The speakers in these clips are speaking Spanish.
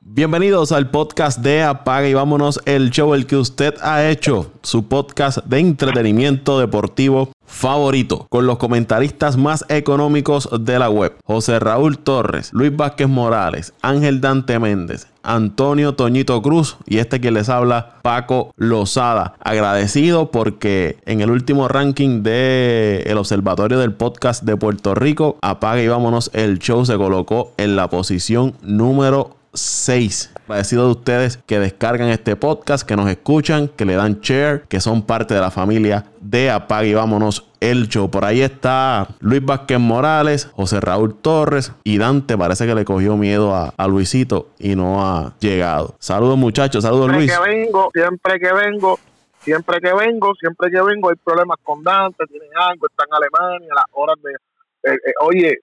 Bienvenidos al podcast de Apaga y vámonos el show, el que usted ha hecho, su podcast de entretenimiento deportivo favorito, con los comentaristas más económicos de la web. José Raúl Torres, Luis Vázquez Morales, Ángel Dante Méndez, Antonio Toñito Cruz y este que les habla, Paco Lozada. Agradecido porque en el último ranking de el Observatorio del Podcast de Puerto Rico, Apaga y vámonos, el show se colocó en la posición número 6. Agradecido de ustedes que descargan este podcast, que nos escuchan, que le dan share, que son parte de la familia de Apague y Vámonos el show. Por ahí está Luis Vázquez Morales, José Raúl Torres y Dante. Parece que le cogió miedo a, Luisito y no ha llegado. Saludos muchachos, saludos Luis. Siempre que vengo, siempre que vengo, siempre que vengo, siempre que vengo hay problemas con Dante, tiene algo, está en Alemania, las horas de... Eh, eh, oye,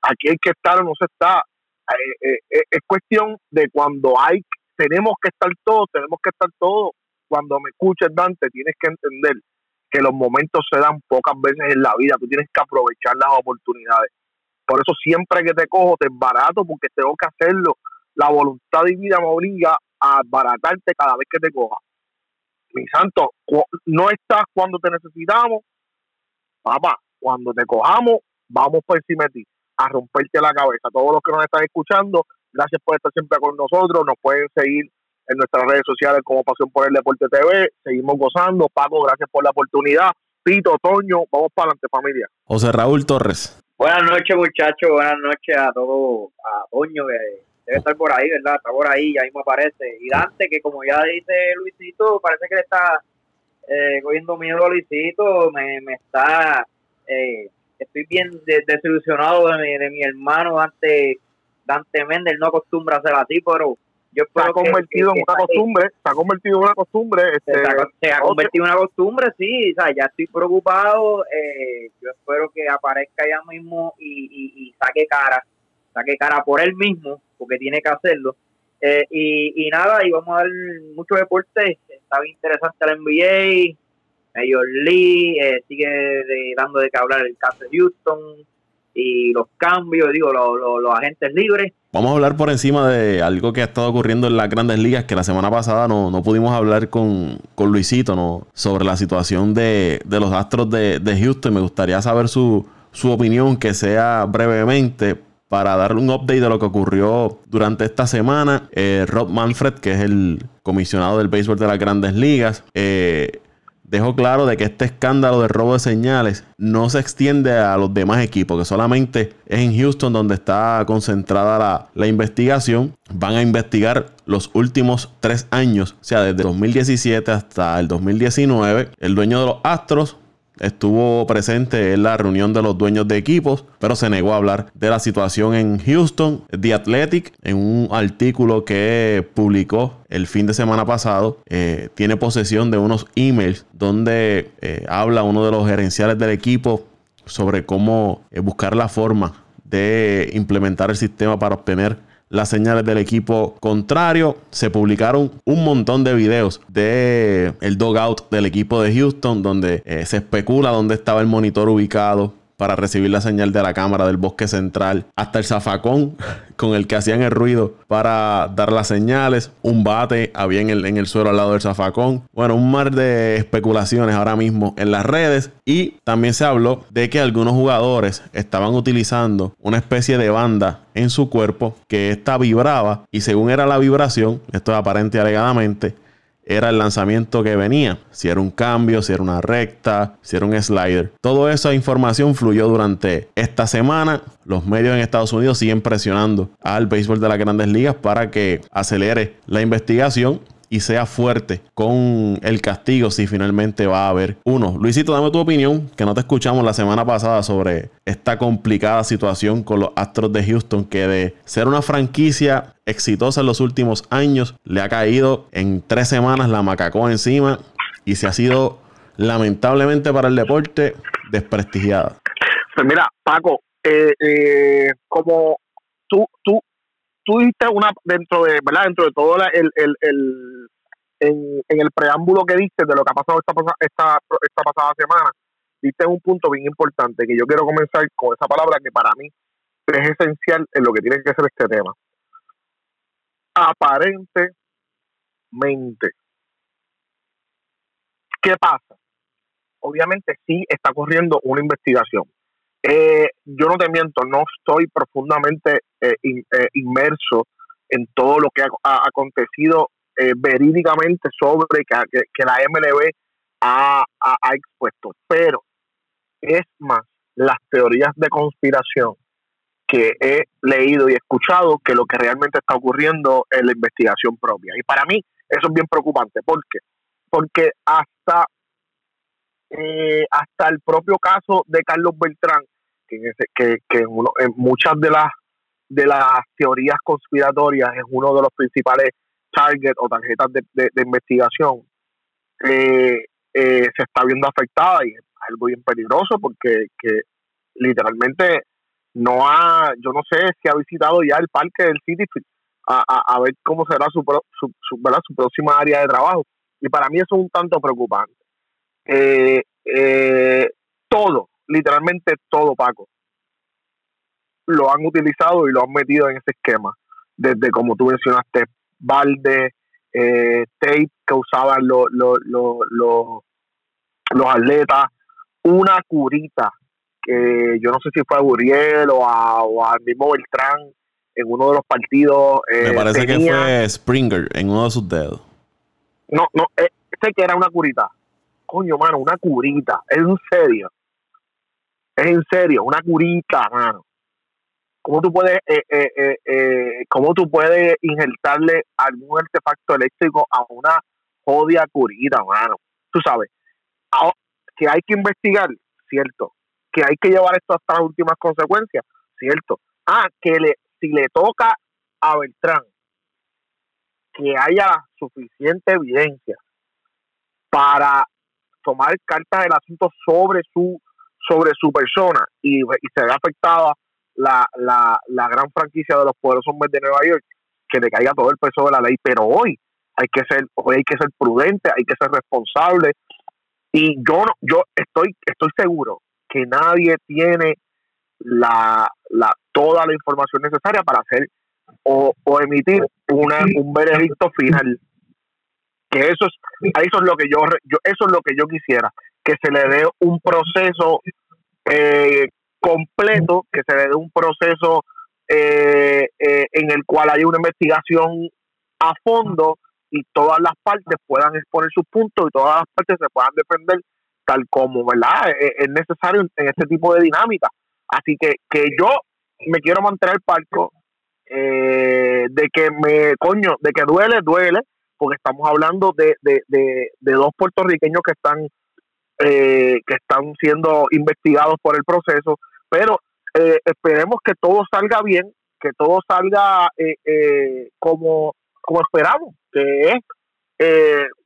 aquí hay que estar o no se está eh, eh, eh, es cuestión de cuando hay, tenemos que estar todos, tenemos que estar todos. Cuando me escuches, Dante, tienes que entender que los momentos se dan pocas veces en la vida, tú tienes que aprovechar las oportunidades. Por eso siempre que te cojo te barato porque tengo que hacerlo. La voluntad divina me obliga a baratarte cada vez que te coja. Mi santo, no estás cuando te necesitamos, papá, cuando te cojamos, vamos por encima de ti a romperte la cabeza. Todos los que nos están escuchando, gracias por estar siempre con nosotros. Nos pueden seguir en nuestras redes sociales como Pasión por el Deporte TV. Seguimos gozando. Paco, gracias por la oportunidad. Pito, Toño, vamos para adelante, familia. José Raúl Torres. Buenas noches, muchachos. Buenas noches a todos. A Toño, que debe estar por ahí, ¿verdad? Está por ahí, ya mismo aparece. Y Dante, que como ya dice Luisito, parece que le está eh, cogiendo miedo a Luisito. Me, me está. Eh, estoy bien desilusionado de mi, de mi hermano Dante, Dante Méndez, no acostumbra a ser así, pero yo espero se ha convertido en una costumbre, se ha convertido en una costumbre. Este, se, ha, convertido en una costumbre, sí, o sea, ya estoy preocupado, eh, yo espero que aparezca ya mismo y, y, saque cara, saque cara por él mismo, porque tiene que hacerlo. Eh, y, y nada, y vamos a dar mucho deporte, está bien interesante el NBA, Major Lee, eh, sigue dando de qué hablar el caso de Houston y los cambios, digo, los agentes libres. Vamos a hablar por encima de algo que ha estado ocurriendo en las grandes ligas, que la semana pasada no, no pudimos hablar con, con Luisito ¿no? sobre la situación de, de los Astros de, de, Houston. Me gustaría saber su, su opinión, que sea brevemente, para darle un update de lo que ocurrió durante esta semana. Eh, Rob Manfred, que es el comisionado del béisbol de las grandes ligas, eh, dejó claro de que este escándalo de robo de señales no se extiende a los demás equipos, que solamente es en Houston donde está concentrada la, investigación. Van a investigar los últimos tres años, o sea, desde 2017 hasta el 2019. El dueño de los Astros estuvo presente en la reunión de los dueños de equipos, pero se negó a hablar de la situación en Houston. The Athletic, en un artículo que publicó el fin de semana pasado, eh, tiene posesión de unos emails donde eh, habla uno de los gerenciales del equipo sobre cómo eh, buscar la forma de implementar el sistema para obtener las señales del equipo contrario. Se publicaron un montón de videos de el dogout del equipo de Houston donde eh, se especula dónde estaba el monitor ubicado para recibir la señal de la cámara del bosque central, hasta el zafacón con el que hacían el ruido para dar las señales, un bate había en el, en el suelo al lado del zafacón. Bueno, un mar de especulaciones ahora mismo en las redes y también se habló de que algunos jugadores estaban utilizando una especie de banda en su cuerpo que esta vibraba y según era la vibración, esto es aparente alegadamente, era el lanzamiento que venía, si era un cambio, si era una recta, si era un slider. Toda esa información fluyó durante esta semana. Los medios en Estados Unidos siguen presionando al béisbol de las grandes ligas para que acelere la investigación y sea fuerte con el castigo si finalmente va a haber uno. Luisito, dame tu opinión, que no te escuchamos la semana pasada sobre esta complicada situación con los Astros de Houston, que de ser una franquicia exitosa en los últimos años, le ha caído en tres semanas la macacó encima y se ha sido lamentablemente para el deporte desprestigiada. Pues mira, Paco, eh, eh, como tú, tú, tú diste una dentro de, ¿verdad? Dentro de todo el, el, el en, el preámbulo que diste de lo que ha pasado esta, esta, esta pasada semana, diste un punto bien importante que yo quiero comenzar con esa palabra que para mí es esencial en lo que tiene que ser este tema. Aparentemente. ¿Qué pasa? Obviamente sí está corriendo una investigación. Eh, yo no te miento, no estoy profundamente eh, eh, inmerso en todo lo que ha, acontecido verídicamente sobre que, la MLB ha, expuesto, pero es más las teorías de conspiración que he leído y escuchado que lo que realmente está ocurriendo en la investigación propia. Y para mí eso es bien preocupante. ¿Por qué? Porque hasta, hasta el propio caso de Carlos Beltrán, que, en, uno, en muchas de las de las teorías conspiratorias es uno de los principales targets o tarjetas de, investigación, eh, eh, se está viendo afectada y es algo bien peligroso porque que literalmente no ha, yo no sé si ha visitado ya el parque del City a, a, ver cómo será su, su, su, próxima área de trabajo. Y para mí eso es un tanto preocupante. Eh, todo, literalmente todo, Paco, lo han utilizado y lo han metido en ese esquema. Desde, como tú mencionaste, balde, eh, tape que usaban los, los, los, atletas, una curita que yo no sé si fue a Guriel o, a, al mismo Beltrán en uno de los partidos. Me eh, parece que fue Springer en uno de sus dedos. No, no, eh, sé que era una curita. Coño, mano, una curita. Es en serio. Es en serio, una curita, mano. ¿Cómo tú puedes, eh, eh, eh, cómo tú puedes injertarle algún artefacto eléctrico a una jodia curita, mano? Tú sabes, que hay que investigar, cierto. Que hay que llevar esto hasta las últimas consecuencias, cierto. Ah, que le, si le toca a Beltrán que haya suficiente evidencia para tomar cartas del asunto sobre su sobre su persona y, y se ve afectada la, la, la gran franquicia de los poderosos hombres de Nueva York, que le caiga todo el peso de la ley, pero hoy hay que ser, hoy hay que ser prudente, hay que ser responsable, y yo no, yo estoy, estoy seguro que nadie tiene la, la toda la información necesaria para hacer o, o emitir una, un veredicto final. Que eso es eso es lo que yo, yo eso es lo que yo quisiera que se le dé un proceso eh, completo, que se dé un proceso eh, eh, en el cual haya una investigación a fondo y todas las partes puedan exponer sus puntos y todas las partes se puedan defender tal como, ¿verdad? Eh, es, necesario en este tipo de dinámica. Así que, que yo me quiero mantener palco de que me, coño, de que duele, duele, porque estamos hablando de, de, de dos puertorriqueños que están que están siendo investigados por el proceso pero eh, esperemos que todo salga bien, que todo salga eh, eh, como, como esperamos, que es,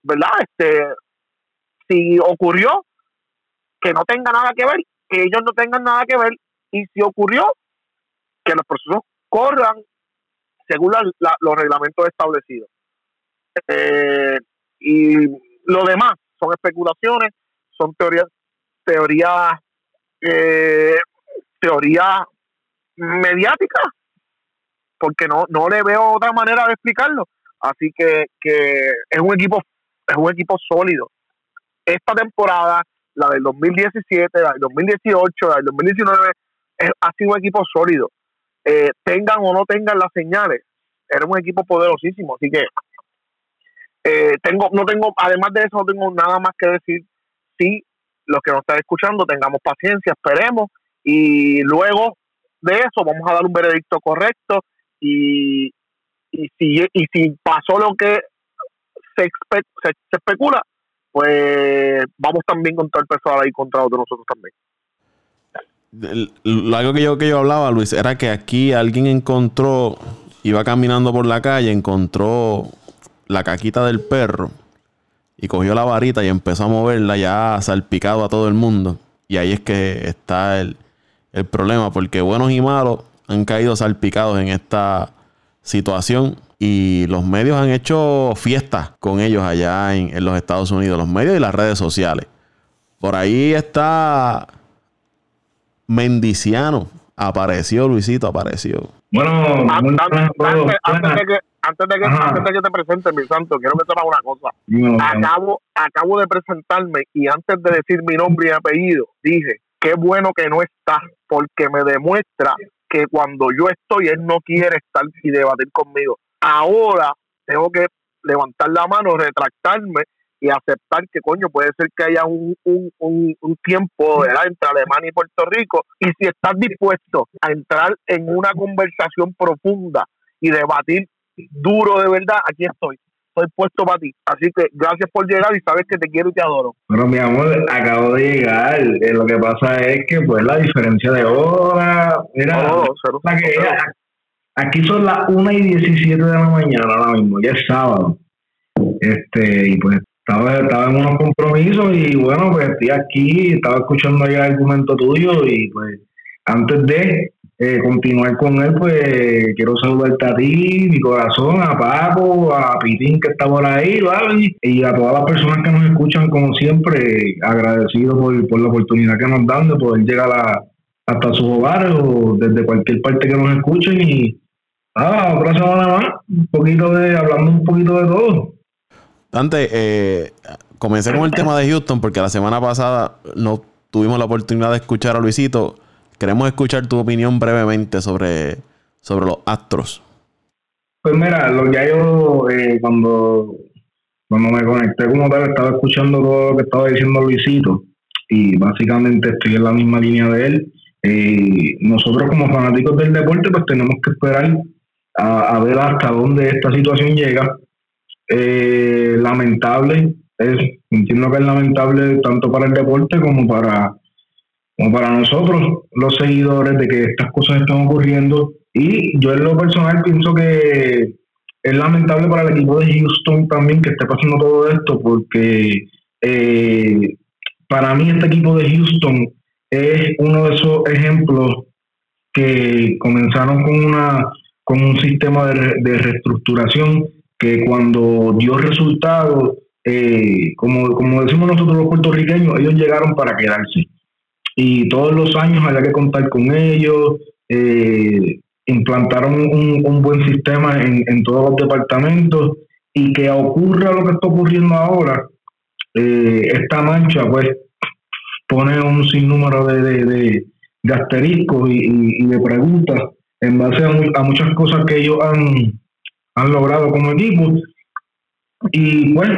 ¿verdad? Este, si ocurrió, que no tenga nada que ver, que ellos no tengan nada que ver, y si ocurrió, que los procesos corran según los reglamentos establecidos. y lo demás son especulaciones, son teorías, teorías eh, teoría mediática, porque no, no le veo otra manera de explicarlo. Así que, que es un equipo, es un equipo sólido. Esta temporada, la del 2017, la del 2018, la del 2019, ha sido un equipo sólido. Eh, tengan o no tengan las señales, era un equipo poderosísimo. Así que eh, tengo, no tengo, además de eso, no tengo nada más que decir. Si los que nos están escuchando, tengamos paciencia, esperemos y luego de eso vamos a dar un veredicto correcto y, y, si, y si pasó lo que se, se, especula, pues vamos también contra el peso y contra otros nosotros también. Lo algo que yo, que yo hablaba, Luis, era que aquí alguien encontró, iba caminando por la calle, encontró la caquita del perro y cogió la varita y empezó a moverla ya salpicado a todo el mundo. Y ahí es que está el, el problema, porque buenos y malos han caído salpicados en esta situación y los medios han hecho fiestas con ellos allá en, los Estados Unidos, los medios y las redes sociales. Por ahí está Mendiciano. Apareció, Luisito, apareció. Bueno, antes, antes Buenas. de que, antes, de que, antes de que te presente, mi santo, quiero que sepas una cosa. Acabo, acabo de presentarme y antes de decir mi nombre y apellido, dije, qué bueno que no está, porque me demuestra que cuando yo estoy, él no quiere estar y debatir conmigo. Ahora tengo que levantar la mano, retractarme y aceptar que, coño, puede ser que haya un, un, un, un tiempo ¿verdad? entre Alemania y Puerto Rico. Y si estás dispuesto a entrar en una conversación profunda y debatir duro de verdad, aquí estoy. Estoy puesto para ti. Así que gracias por llegar y sabes que te quiero y te adoro. Bueno, mi amor, acabo de llegar. Eh, lo que pasa es que, pues, la diferencia de hora. Mira, Todo, cero, la que cero. aquí son las 1 y 17 de la mañana ahora mismo, ya es sábado. Este, y pues estaba, estaba en unos compromisos y bueno, pues estoy aquí, estaba escuchando ahí el argumento tuyo y pues antes de eh, continuar con él, pues quiero saludarte a ti, mi corazón, a Paco, a Pitín que está por ahí, ¿vale? Y a todas las personas que nos escuchan, como siempre, agradecido por, la oportunidad que nos dan de poder llegar a, hasta sus hogares o desde cualquier parte que nos escuchen y ah, otra semana más, un poquito de, hablando un poquito de todo. Dante, eh, comencé con el tema de Houston porque la semana pasada no tuvimos la oportunidad de escuchar a Luisito. Queremos escuchar tu opinión brevemente sobre, sobre los Astros. Pues mira, lo que yo eh, cuando, cuando me conecté como tal estaba escuchando todo lo que estaba diciendo Luisito y básicamente estoy en la misma línea de él. Eh, nosotros como fanáticos del deporte pues tenemos que esperar a, ver hasta dónde esta situación llega. Eh, lamentable, es, entiendo que es lamentable tanto para el deporte como para, como para nosotros, los seguidores, de que estas cosas están ocurriendo. Y yo en lo personal pienso que es lamentable para el equipo de Houston también que esté pasando todo esto, porque eh, para mí este equipo de Houston es uno de esos ejemplos que comenzaron con una con un sistema de, de reestructuración que cuando dio resultados, eh, como, como decimos nosotros los puertorriqueños, ellos llegaron para quedarse. Y todos los años había que contar con ellos, eh, implantaron un, un buen sistema en, en todos los departamentos y que ocurra lo que está ocurriendo ahora, eh, esta mancha pues pone un sinnúmero de, de, de, de asteriscos y, y- de preguntas en base a, a muchas cosas que ellos han, han logrado como equipo. Y pues,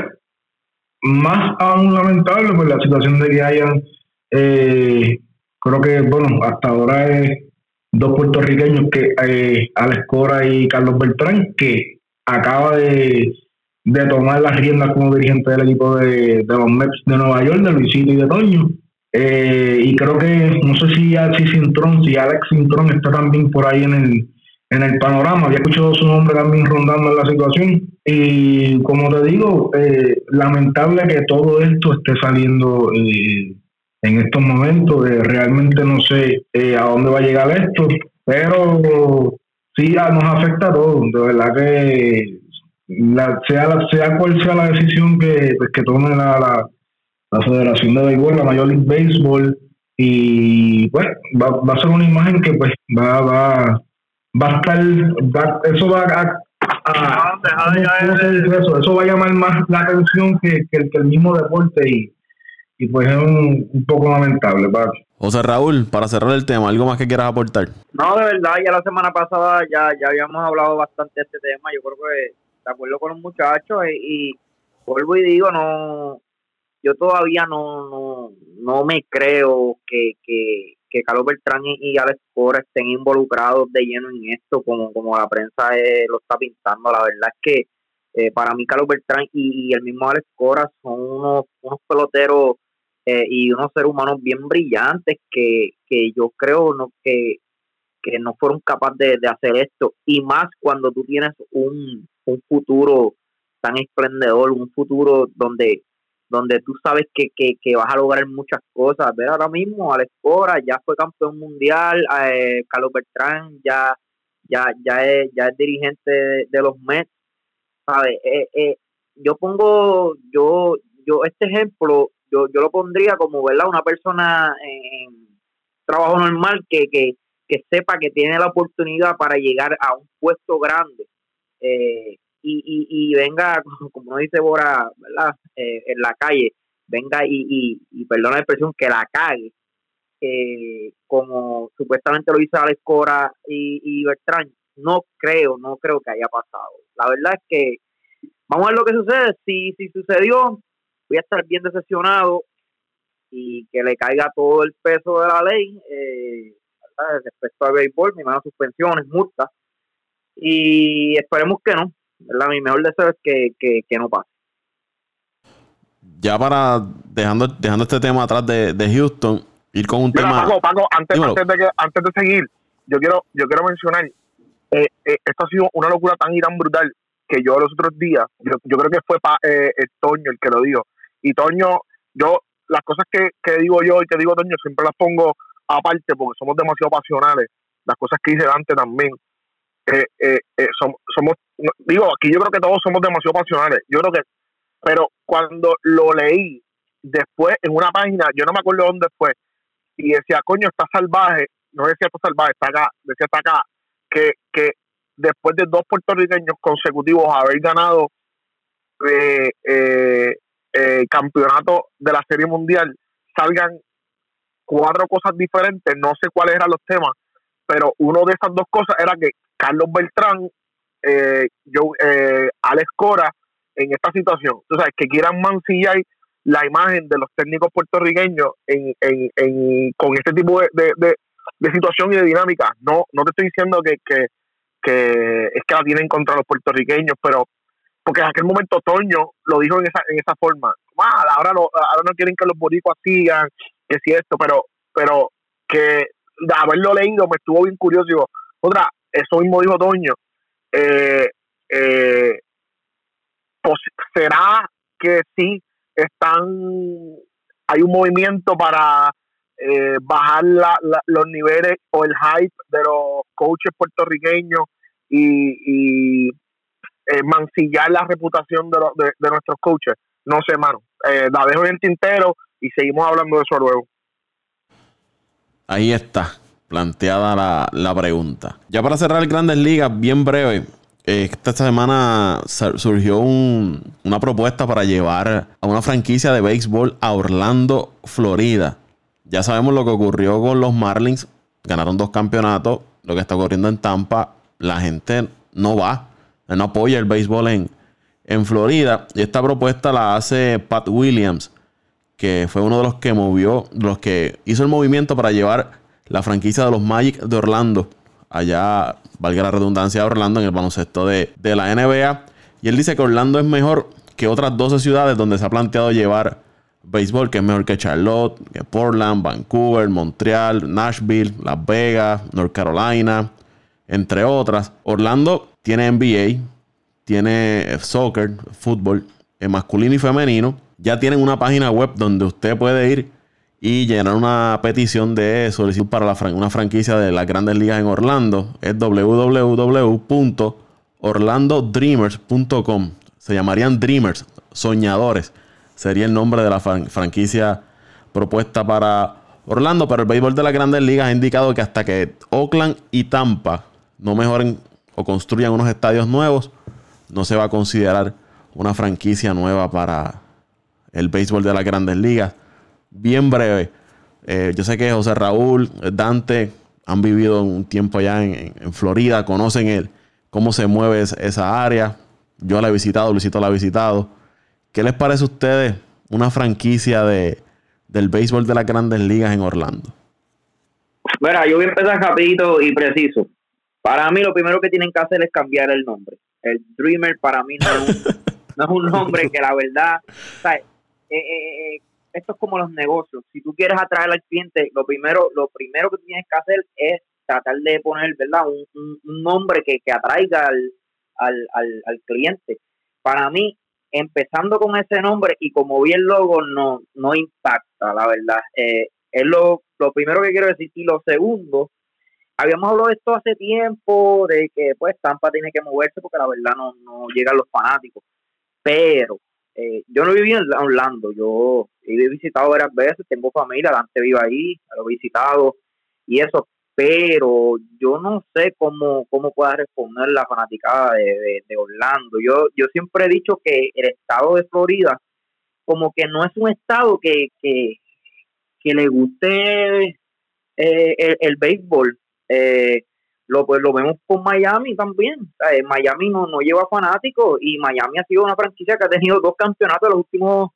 más aún lamentable, pues la situación de que hayan, eh, creo que, bueno, hasta ahora es dos puertorriqueños, que eh, Alex Cora y Carlos Beltrán, que acaba de, de tomar las riendas como dirigente del equipo de, de los Mets de Nueva York, de Luisito y de Toño. Eh, y creo que, no sé si, si Cintrón, si Alex Cintrón está también por ahí en el, en el panorama. Había escuchado su nombre también rondando en la situación. Y como te digo, eh, lamentable que todo esto esté saliendo eh, en estos momentos. Eh, realmente no sé eh, a dónde va a llegar esto, pero sí ah, nos afecta a todos. De verdad que la, sea, la- sea cual sea la decisión que, pues, que tome la, la, la Federación de Béisbol, la Major League Baseball, y pues va, va a ser una imagen que pues va, va, va a estar, va- eso va a, Ah, deja de ¿cómo- cómo se caer. dice eso? Eso va a llamar más la atención que, que, que el mismo deporte y, y pues es un, un poco lamentable. Paco. José Raúl, para cerrar el tema, ¿algo más que quieras aportar? No, de verdad, ya la semana pasada ya, ya habíamos hablado bastante de este tema. Yo creo que de acuerdo con los muchachos y, y vuelvo y digo, no, yo todavía no, no, no me creo que, que, que Carlos Beltrán y, y Alex Cora estén involucrados de lleno en esto, como, como la prensa eh, lo está pintando. La verdad es que eh, para mí Carlos Beltrán y, y el mismo Alex Cora son unos, unos peloteros eh, y unos seres humanos bien brillantes que, que yo creo no que, que no fueron capaces de, de hacer esto y más cuando tú tienes un, un futuro tan esplendedor, un futuro donde donde tú sabes que, que, que vas a lograr muchas cosas. Ver ahora mismo, Alex Cora ya fue campeón mundial, eh, Carlos Beltrán ya, ya, ya, es, ya es dirigente de, de los Mets. ¿sabes? Eh, eh, yo pongo, yo, yo este ejemplo, yo, yo lo pondría como, ¿verdad? Una persona en trabajo normal que, que, que sepa que tiene la oportunidad para llegar a un puesto grande eh, y, y, y, venga, como dice Bora, ¿verdad? Eh, en la calle, venga y, y, perdona la expresión, que la cague, eh, como supuestamente lo hizo Alex Cora y, y Bertrand, no creo, no creo que haya pasado. La verdad es que vamos a ver lo que sucede. Si, si sucedió, voy a estar bien decepcionado y que le caiga todo el peso de la ley eh, respecto al béisbol, mi mano suspensiones, multas, y esperemos que no. ¿verdad? Mi mejor deseo es que, que, no pase. Ya para, dejando, dejando este tema atrás de, de Houston, ir con un tema... Paco, Paco, antes, antes, de antes de seguir, yo quiero, yo quiero mencionar, eh, eh, esto ha sido una locura tan y tan brutal que yo los otros días, yo, yo creo que fue pa, eh, Toño el que lo dijo, y Toño, yo las cosas que, que digo yo y que digo Toño siempre las pongo aparte porque somos demasiado pasionales, las cosas que dice Dante también. Eh, eh, eh somos, somos, digo, aquí yo creo que todos somos demasiado pasionales. Yo creo que, pero cuando lo leí después en una página, yo no me acuerdo dónde fue, y decía, coño, está salvaje, no decía está salvaje, está acá, decía está acá, que, que después de dos puertorriqueños consecutivos haber ganado eh, eh, eh, campeonato de la Serie Mundial, salgan cuatro cosas diferentes, no sé cuáles eran los temas, pero uno de esas dos cosas era que Carlos Beltrán, eh, yo, eh, Alex Cora, en esta situación, tú sabes, que quieran mancillar la imagen de los técnicos puertorriqueños en, en, en, con este tipo de, de, de, situación y de dinámica. No, no te estoy diciendo que, que, que es que la tienen contra los puertorriqueños, pero porque en aquel momento Toño lo dijo en esa, en esa forma. Ah, ahora, no, ahora no quieren que los boricuas sigan, que es cierto, pero, pero que de haberlo leído me estuvo bien curioso. Digo, otra, eso mismo dijo Toño. Eh, eh, pues, ¿Será que sí están, hay un movimiento para eh, bajar la, los niveles o el hype de los coaches puertorriqueños y, y mancillar la reputación de, de, de, nuestros coaches? No sé, hermano. la dejo en el tintero y seguimos hablando de eso luego. Ahí está, planteada la, pregunta. Ya para cerrar Grandes Ligas, bien breve. Esta semana surgió una propuesta para llevar a una franquicia de béisbol a Orlando, Florida. Ya sabemos lo que ocurrió con los Marlins. Ganaron dos campeonatos. Lo que está ocurriendo en Tampa, la gente no va, no apoya el béisbol en, en Florida. Y esta propuesta la hace Pat Williams, que fue uno de los que movió, los que hizo el movimiento para llevar la franquicia de los Magic de Orlando, allá, valga la redundancia, de Orlando en el baloncesto de, de la NBA. Y él dice que Orlando es mejor que otras 12 ciudades donde se ha planteado llevar béisbol, que es mejor que Charlotte, que Portland, Vancouver, Montreal, Nashville, Las Vegas, North Carolina, entre otras. Orlando tiene NBA, tiene soccer, fútbol, masculino y femenino ya tienen una página web donde usted puede ir y llenar una petición de solicitud para una franquicia de las grandes ligas en Orlando. Es www.orlandodreamers.com. Se llamarían Dreamers, soñadores. Sería el nombre de la franquicia propuesta para Orlando, pero el béisbol de las grandes ligas ha indicado que hasta que Oakland y Tampa no mejoren o construyan unos estadios nuevos, no se va a considerar una franquicia nueva para, el béisbol de las grandes ligas. Bien breve. Eh, yo sé que José Raúl, Dante han vivido un tiempo allá en, Florida, conocen el, cómo se mueve esa área. Yo la he visitado, Luisito la ha visitado. ¿Qué les parece a ustedes una franquicia de, del béisbol de las grandes ligas en Orlando? Mira, yo voy a empezar rapidito y preciso. Para mí lo primero que tienen que hacer es cambiar el nombre. El Dreamer para mí no es un, no es un nombre que la verdad... Eh, eh, eh, esto es como los negocios. Si tú quieres atraer al cliente, lo primero, lo primero que tienes que hacer es tratar de poner, ¿verdad? Un, nombre que, atraiga al, al, al, cliente. Para mí, empezando con ese nombre y como vi el logo, no, no impacta, la verdad. Eh, es lo, lo primero que quiero decir. Y lo segundo, habíamos hablado de esto hace tiempo, de que pues Tampa tiene que moverse porque la verdad no, no llegan los fanáticos. Pero eh, yo no viví en Orlando, yo he visitado varias veces, tengo familia, antes vivo ahí, lo he visitado y eso, pero yo no sé cómo, cómo pueda responder la fanaticada de, Orlando. Yo, yo siempre he dicho que el estado de Florida como que no es un estado que, que, le guste eh, el, béisbol. Eh, lo, pues, lo vemos con Miami también. Eh, Miami no, no lleva fanáticos y Miami ha sido una franquicia que ha tenido dos campeonatos los últimos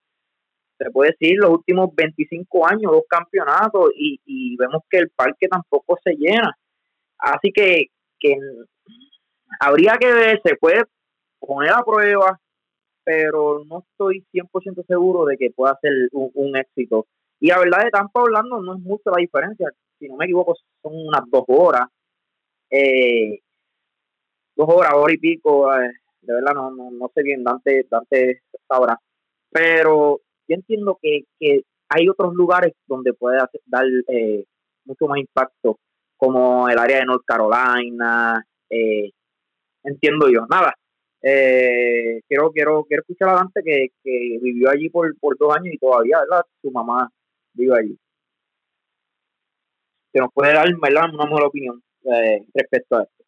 se puede decir, los últimos 25 años, dos campeonatos, y, y vemos que el parque tampoco se llena. Así que, que habría que ver, se puede poner a prueba, pero no estoy 100% seguro de que pueda ser un, éxito. Y la verdad de Tampa hablando no es mucho la diferencia, si no me equivoco son unas dos horas, eh, dos horas, hora y pico, eh, de verdad no, no, no sé bien, Dante, Dante sabrá. Pero entiendo que, hay otros lugares donde puede dar eh, mucho más impacto, como el área de North Carolina, eh, entiendo yo. Nada, eh, quiero, quiero, quiero escuchar a Dante que, que vivió allí por, por dos años y todavía, ¿verdad? Su mamá vive allí. Que nos puede dar, ¿verdad? Una mejor opinión respecto a esto.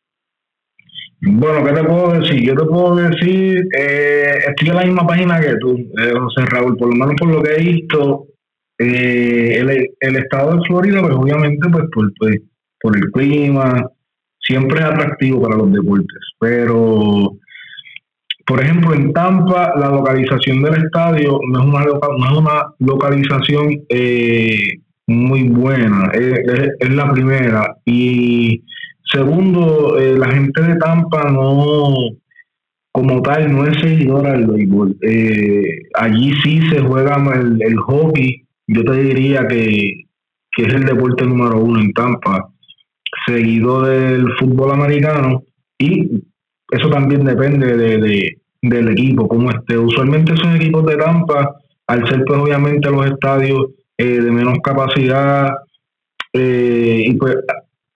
Bueno, ¿qué te puedo decir? Yo te puedo decir, eh, estoy en la misma página que tú, eh, José Raúl, por lo menos por lo que he visto, eh, el, estado de Florida, pues obviamente, pues por, pues, por el clima, siempre es atractivo para los deportes, pero, por ejemplo, en Tampa, la localización del estadio no es una, no es una localización muy buena, es la primera, y Segundo, eh, la gente de Tampa no, como tal, no es seguidora del béisbol. Eh, allí sí se juega el, hockey. Yo te diría que, es el deporte número uno en Tampa, seguido del fútbol americano. Y eso también depende de, del equipo, como esté. Usualmente esos equipos de Tampa, al ser pues obviamente los estadios eh, de menos capacidad, y pues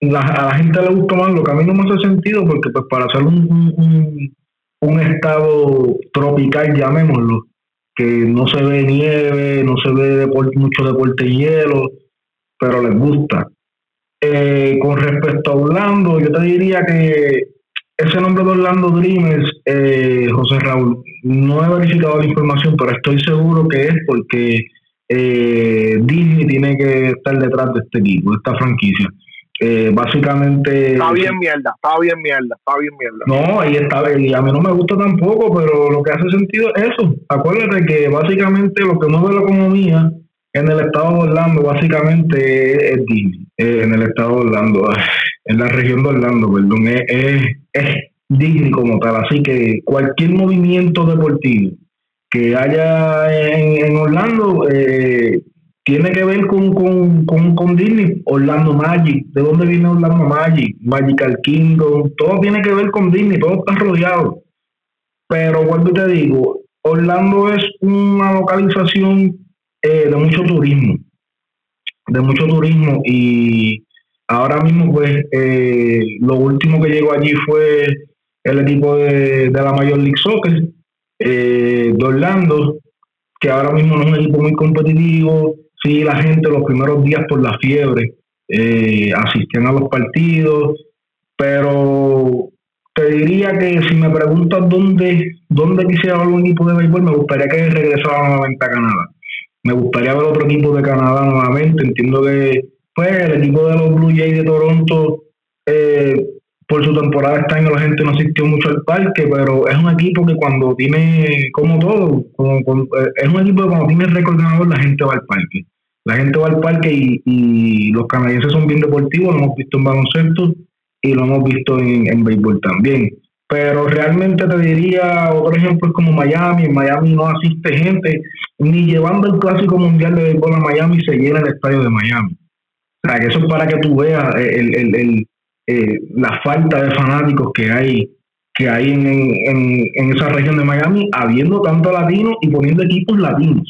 a la gente le gusta más, lo que a mí no me hace sentido, porque pues para hacer un, un, estado tropical, llamémoslo, que no se ve nieve, no se ve mucho deporte y hielo, pero les gusta. Eh, con respecto a Orlando, yo te diría que ese nombre de Orlando Dreamers, eh, José Raúl, no he verificado la información, pero estoy seguro que es porque eh, Disney tiene que estar detrás de este equipo, de esta franquicia. Eh, básicamente. Está bien mierda, está bien mierda, está bien mierda. No, ahí está, y a mí no me gusta tampoco, pero lo que hace sentido es eso. Acuérdate que básicamente lo que mueve la economía en el estado de Orlando, básicamente es Disney. Eh, en el estado de Orlando, en la región de Orlando, perdón, es, es, Disney como tal. Así que cualquier movimiento deportivo que haya en, en Orlando, eh, tiene que ver con, con, con, con, Disney, Orlando Magic, ¿de dónde viene Orlando Magic? Magical Kingdom, todo tiene que ver con Disney, todo está rodeado. Pero vuelvo y te digo, Orlando es una localización eh, de mucho turismo, de mucho turismo. Y ahora mismo pues eh, lo último que llegó allí fue el equipo de, de la Major League Soccer eh, de Orlando, que ahora mismo no es un equipo muy competitivo, sí la gente los primeros días por la fiebre eh, asistían a los partidos, pero te diría que si me preguntas dónde, dónde quisiera ver un equipo de béisbol, me gustaría que regresara nuevamente a Canadá. Me gustaría ver otro equipo de Canadá nuevamente. Entiendo que pues, el equipo de los Blue Jays de Toronto, eh, por su temporada este año la gente no asistió mucho al parque, pero es un equipo que cuando tiene, como todo, eh, es un equipo que cuando tiene récord ganador la gente va al parque la gente va al parque y, los canadienses son bien deportivos, lo hemos visto en baloncesto y lo hemos visto en, béisbol también. Pero realmente te diría, otro ejemplo es como Miami, en Miami no asiste gente, ni llevando el clásico mundial de béisbol a Miami se llena el estadio de Miami. O sea, que eso es para que tú veas el, eh, la falta de fanáticos que hay que hay en, en, esa región de Miami, habiendo tanto latinos y poniendo equipos latinos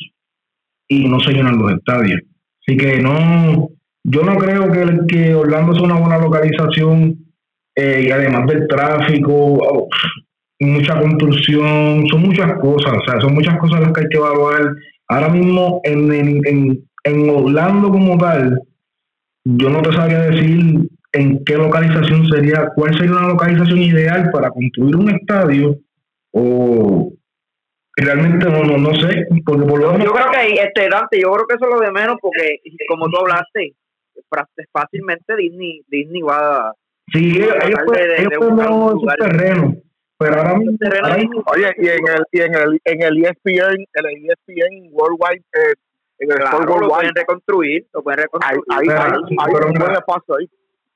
y no se llenan los estadios. Así que no, yo no creo que, que Orlando sea una buena localización eh, y además del tráfico, oh, mucha construcción, son muchas cosas, son muchas cosas las que hay que evaluar. Ahora mismo en, en, en Orlando como tal, yo no te sabría decir en qué localización sería, cuál sería una localización ideal para construir un estadio o realmente no, no, no sé, porque por lo. Yo creo que, este, Dante, yo creo que eso es lo de menos porque, como tú hablaste, fácilmente Disney, Disney va a... Sí, ellos, ellos, terreno, pero ahora mismo... Oye, y en el, y en el, en el ESPN, en el ESPN Worldwide... Eh, en el claro, lo pueden reconstruir, lo pueden reconstruir. Hay, hay, un buen espacio ahí.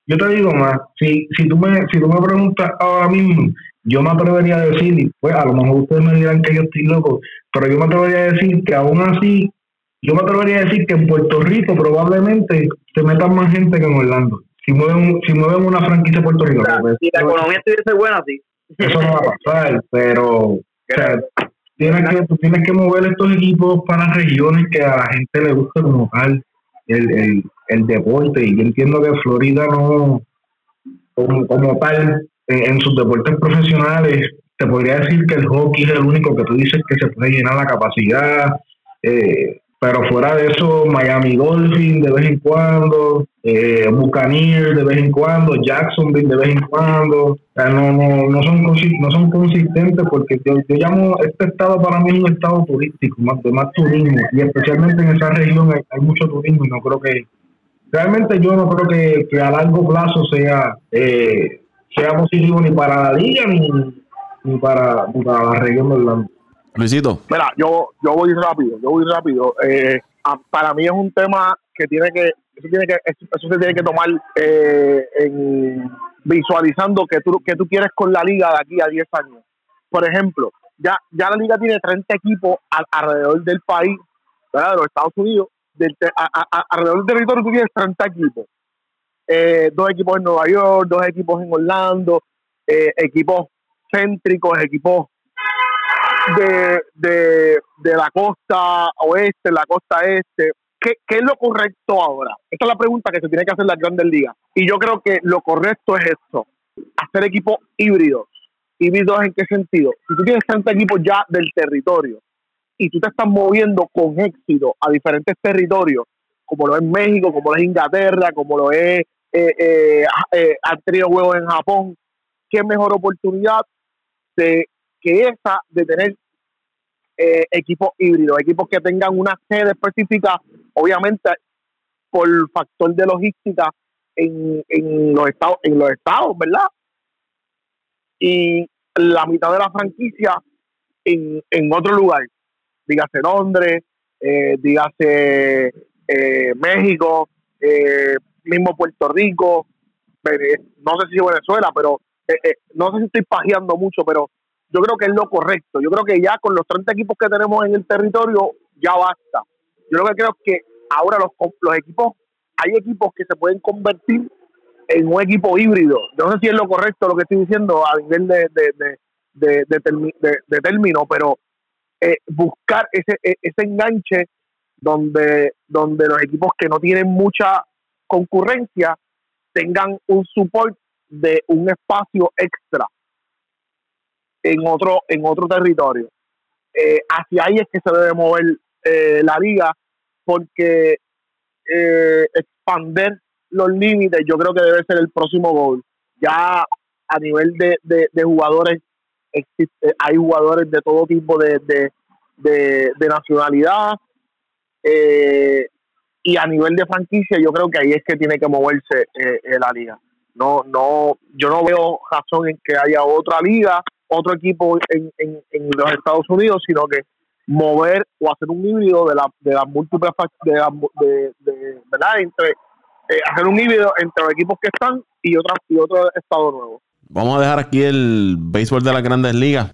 Yo te digo más, si, si, tú me, si tú me preguntas ahora mismo, yo me atrevería a decir, pues a lo mejor ustedes me dirán que yo estoy loco, pero yo me atrevería a decir que aún así, yo me atrevería a decir que en Puerto Rico probablemente se metan más gente que en Orlando. Si mueven, si mueven una franquicia de Puerto Rico. Pues, si la economía estuviese buena, sí. Eso no va a pasar, pero o sea, tienes que, tú tienes que mover estos equipos para regiones que a la gente le guste como tal el, el, el deporte. Y yo entiendo que Florida no, como, tal, en, sus deportes profesionales, te podría decir que el hockey es el único que tú dices que se puede llenar la capacidad. Eh, pero fuera de eso, Miami Dolphin de vez en cuando, eh, Buccaneers de vez en cuando, Jacksonville de vez en cuando, no, no, no, son, no son consistentes porque yo, llamo, este estado para mí es un estado turístico, más, de más turismo, y especialmente en esa región hay, mucho turismo y no creo que, realmente yo no creo que, que a largo plazo sea, eh, sea positivo ni para la liga ni, ni, para, ni para la región de Orlando. Luisito. Mira, yo, yo voy rápido, yo voy rápido. Eh, para mí es un tema que tiene que, eso tiene que, eso, se tiene que tomar eh, en, visualizando que tú, que tú quieres con la liga de aquí a 10 años. Por ejemplo, ya, ya la liga tiene 30 equipos alrededor del país, ¿verdad? de los Estados Unidos, del, alrededor del territorio tú tienes 30 equipos. Eh, dos equipos en Nueva York, dos equipos en Orlando, equipos céntricos, equipos de, de, de la costa oeste, la costa este. ¿Qué, ¿Qué, es lo correcto ahora? Esta es la pregunta que se tiene que hacer la Grandes Ligas. Y yo creo que lo correcto es esto, hacer equipos híbridos. ¿Híbridos en qué sentido? Si tú tienes 30 equipos ya del territorio y tú te estás moviendo con éxito a diferentes territorios, como lo es México, como lo es Inglaterra, como lo es, eh, eh, eh, juegos en Japón, qué mejor oportunidad de que esa de tener eh, equipos híbridos, equipos que tengan una sede específica, obviamente por factor de logística en, en los estados, en los estados, ¿verdad? Y la mitad de la franquicia en, en otro lugar, dígase Londres, eh, dígase eh, México, eh, mismo Puerto Rico, no sé si Venezuela, pero no sé si estoy pajeando mucho, pero yo creo que es lo correcto. Yo creo que ya con los 30 equipos que tenemos en el territorio, ya basta. Yo lo que creo que ahora los, los equipos, hay equipos que se pueden convertir en un equipo híbrido. Yo no sé si es lo correcto lo que estoy diciendo a nivel de, de, de, término, pero eh, buscar ese, e, ese enganche donde, donde los equipos que no tienen mucha concurrencia tengan un support de un espacio extra en otro, en otro territorio. Eh, hacia ahí es que se debe mover eh, la liga, porque eh, expander los límites yo creo que debe ser el próximo gol. Ya a nivel de, de, jugadores, hay jugadores de todo tipo de, de nacionalidad, y a nivel de franquicia yo creo que ahí es que tiene que moverse la liga. No, no, yo no veo razón en que haya otra liga otro equipo en, en, los Estados Unidos, sino que mover o hacer un híbrido de, la, de las múltiples de, de, de, ¿verdad? entre eh, hacer un híbrido entre los equipos que están y otras y otro estado nuevo. Vamos a dejar aquí el béisbol de las Grandes Ligas.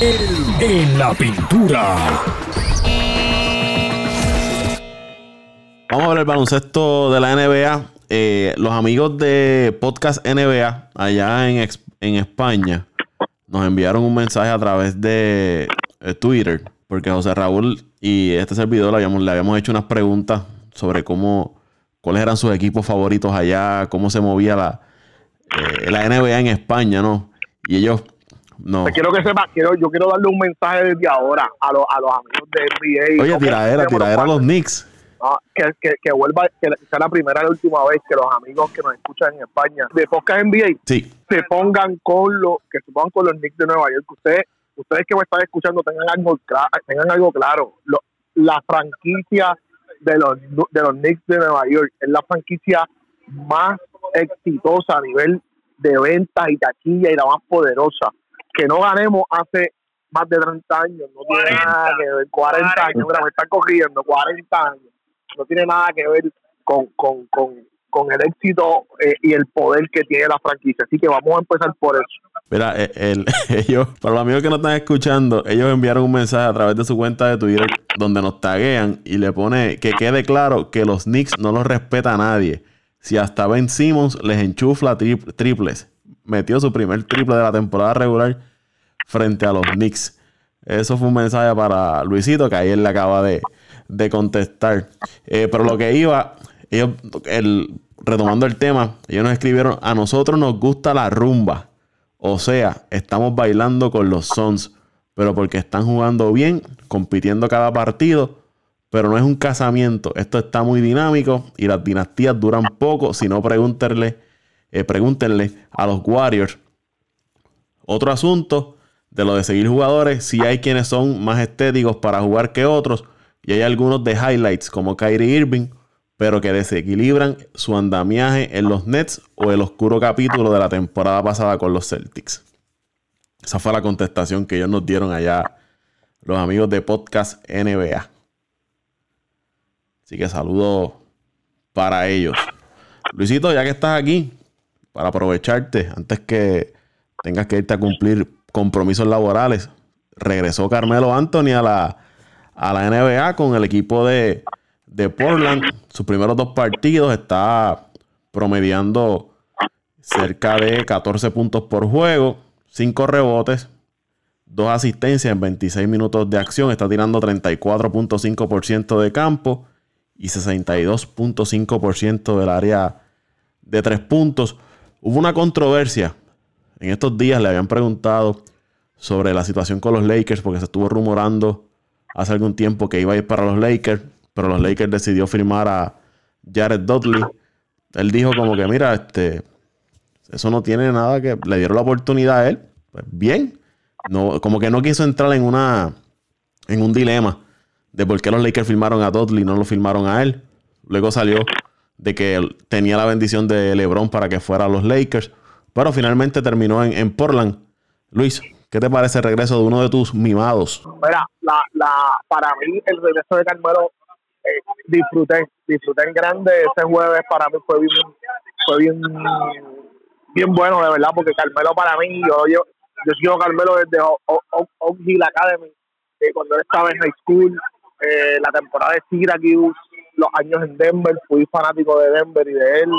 en la pintura. Vamos a ver el baloncesto de la NBA. Eh, los amigos de Podcast NBA allá en, en España nos enviaron un mensaje a través de eh, Twitter, porque José Raúl y este servidor le habíamos, le habíamos hecho unas preguntas sobre cómo, cuáles eran sus equipos favoritos allá, cómo se movía la, eh, la NBA en España, ¿no? Y ellos No. Te quiero que sepa, quiero, yo quiero darle un mensaje desde ahora a, los a los amigos de NBA. Oye, tiradera, tiradera a los Knicks. no, que, que, que vuelva, que sea la primera y la última vez que los amigos que nos escuchan en España de podcast NBA Sí. se pongan con los que se pongan con los Knicks de Nueva York. Que ustedes, ustedes que me están escuchando tengan algo claro, tengan algo claro. Lo- la franquicia de los de los Knicks de Nueva York es la franquicia más exitosa a nivel de ventas y taquilla y la más poderosa. Que no ganemos hace más de 30 años, no tiene 40, nada que ver, 40 años, mira, me están corriendo, 40 años, no tiene nada que ver con, con, con, con el éxito eh, y el poder que tiene la franquicia. Así que vamos a empezar por eso. Mira, eh, el- ellos, para los amigos que nos están escuchando, ellos enviaron un mensaje a través de su cuenta de Twitter donde nos taguean y le pone que quede claro que los Knicks no los respeta a nadie. Si hasta Ben Simmons les enchufla tri- triples, metió su primer triple de la temporada regular frente a los Knicks. Eso fue un mensaje para Luisito que ayer le acaba de, de contestar. Eh, pero lo que iba, ellos, el, retomando el tema, ellos nos escribieron, a nosotros nos gusta la rumba. O sea, estamos bailando con los Suns, pero porque están jugando bien, compitiendo cada partido, pero no es un casamiento. Esto está muy dinámico y las dinastías duran poco. Si no, pregúntenle, eh, pregúntenle a los Warriors. Otro asunto de lo de seguir jugadores, si hay quienes son más estéticos para jugar que otros, y hay algunos de highlights como Kyrie Irving, pero que desequilibran su andamiaje en los Nets o el oscuro capítulo de la temporada pasada con los Celtics. Esa fue la contestación que ellos nos dieron allá, los amigos de Podcast NBA. Así que saludos para ellos. Luisito, ya que estás aquí, para aprovecharte, antes que tengas que irte a cumplir compromisos laborales, regresó Carmelo Anthony a la, a la NBA con el equipo de, de Portland. Sus primeros dos partidos está promediando cerca de 14 puntos por juego, 5 rebotes, 2 asistencias en 26 minutos de acción. Está tirando 34.5% de campo y 62.5% del área de 3 puntos. Hubo una controversia. En estos días le habían preguntado sobre la situación con los Lakers porque se estuvo rumorando hace algún tiempo que iba a ir para los Lakers, pero los Lakers decidió firmar a Jared Dudley. Él dijo como que, mira, este, eso no tiene nada que... Le dieron la oportunidad a él. Pues bien. No, como que no quiso entrar en una... En un dilema de por qué los Lakers firmaron a Dudley y no lo firmaron a él. Luego salió de que tenía la bendición de LeBron para que fuera a los Lakers. Pero finalmente terminó en, en Portland. Luis, ¿qué te parece el regreso de uno de tus mimados? Mira, la, la, para mí el regreso de Carmelo eh, disfruté, disfruté en grande ese jueves para mí fue bien, fue bien, bien bueno de verdad porque Carmelo para mí yo yo, yo sigo Carmelo desde Oak Hill Academy eh, cuando él estaba en high school eh, la temporada de Syracuse los años en Denver fui fanático de Denver y de él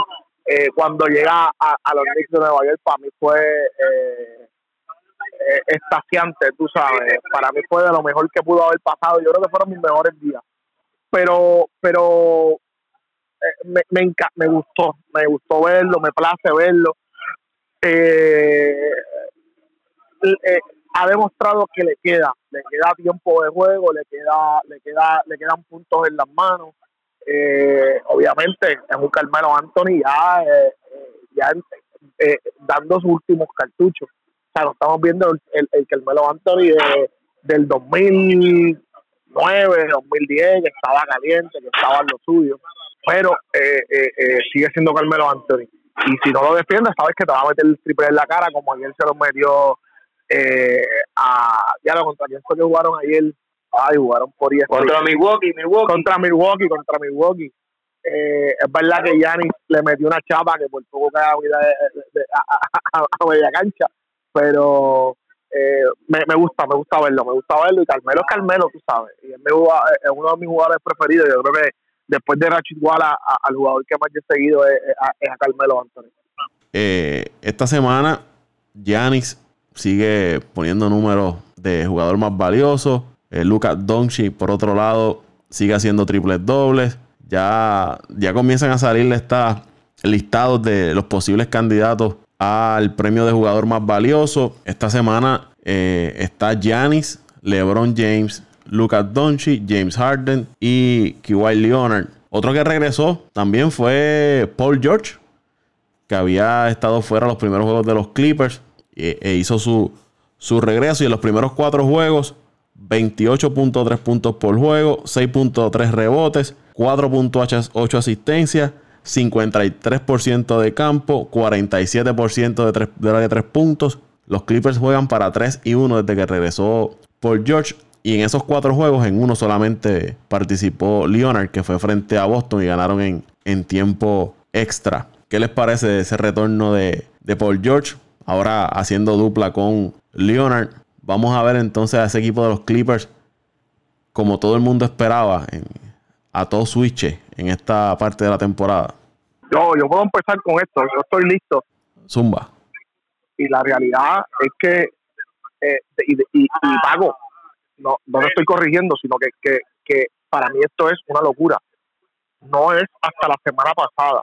eh, cuando llega a, los Knicks de Nueva York para mí fue eh, eh, estaciante, tú sabes. Para mí fue de lo mejor que pudo haber pasado. Yo creo que fueron mis mejores días. Pero, pero eh, me, me, me gustó, me gustó verlo, me place verlo. Eh, eh, ha demostrado que le queda, le queda tiempo de juego, le queda, le queda, le quedan puntos en las manos. Eh, obviamente es un Carmelo Anthony ya, eh, ya eh, dando sus últimos cartuchos. O sea, lo estamos viendo el, el, el Carmelo Anthony de- del 2009, 2010, que estaba caliente, que estaba en lo suyo. Pero eh, eh, sigue siendo Carmelo Anthony. Y si no lo defiendes, sabes que te va a meter el triple en la cara, como ayer se lo metió eh, a. Ya lo contra quién fue que jugaron ayer. Ay, jugaron por ESPN Contra Milwaukee, Milwaukee. contra Milwaukee, contra Milwaukee. Eh, es verdad que Giannis le metió una chapa que por poco cae a, a, a- media cancha, pero eh, me, me gusta, me gusta verlo, me gusta verlo y Carmelo es Carmelo, tú sabes, y es, mi jugada- es uno de mis jugadores preferidos, yo creo que después de Rachid Walla, a- al jugador que más yo he seguido es, es a, es a Carmelo Anthony. Eh, esta semana, Giannis sigue poniendo números de jugador más valioso. Eh, Lucas Doncic, por otro lado, sigue haciendo triples dobles. Ya, ya comienzan a salir listados de los posibles candidatos al premio de jugador más valioso. Esta semana eh, está Giannis, LeBron James, Lucas Doncic, James Harden y Kawhi Leonard. Otro que regresó también fue Paul George, que había estado fuera los primeros juegos de los Clippers e, hizo su, su regreso. Y en los primeros cuatro juegos, 28.3 puntos por juego, 6.3 rebotes, 4.8 asistencias, 53% de campo, 47% de, tres, de, de 3 puntos. Los Clippers juegan para 3 y 1 desde que regresó Paul George. Y en esos cuatro juegos, en uno solamente participó Leonard, que fue frente a Boston y ganaron en, en tiempo extra. ¿Qué les parece ese retorno de, de Paul George? Ahora haciendo dupla con Leonard. Vamos a ver entonces a ese equipo de los Clippers, como todo el mundo esperaba, en, a todo switch en esta parte de la temporada. Yo, yo puedo empezar con esto, yo estoy listo. Zumba. Y la realidad es que, eh, y, y, y, pago, no, no lo estoy corrigiendo, sino que, que, que para mí esto es una locura. No es hasta la semana pasada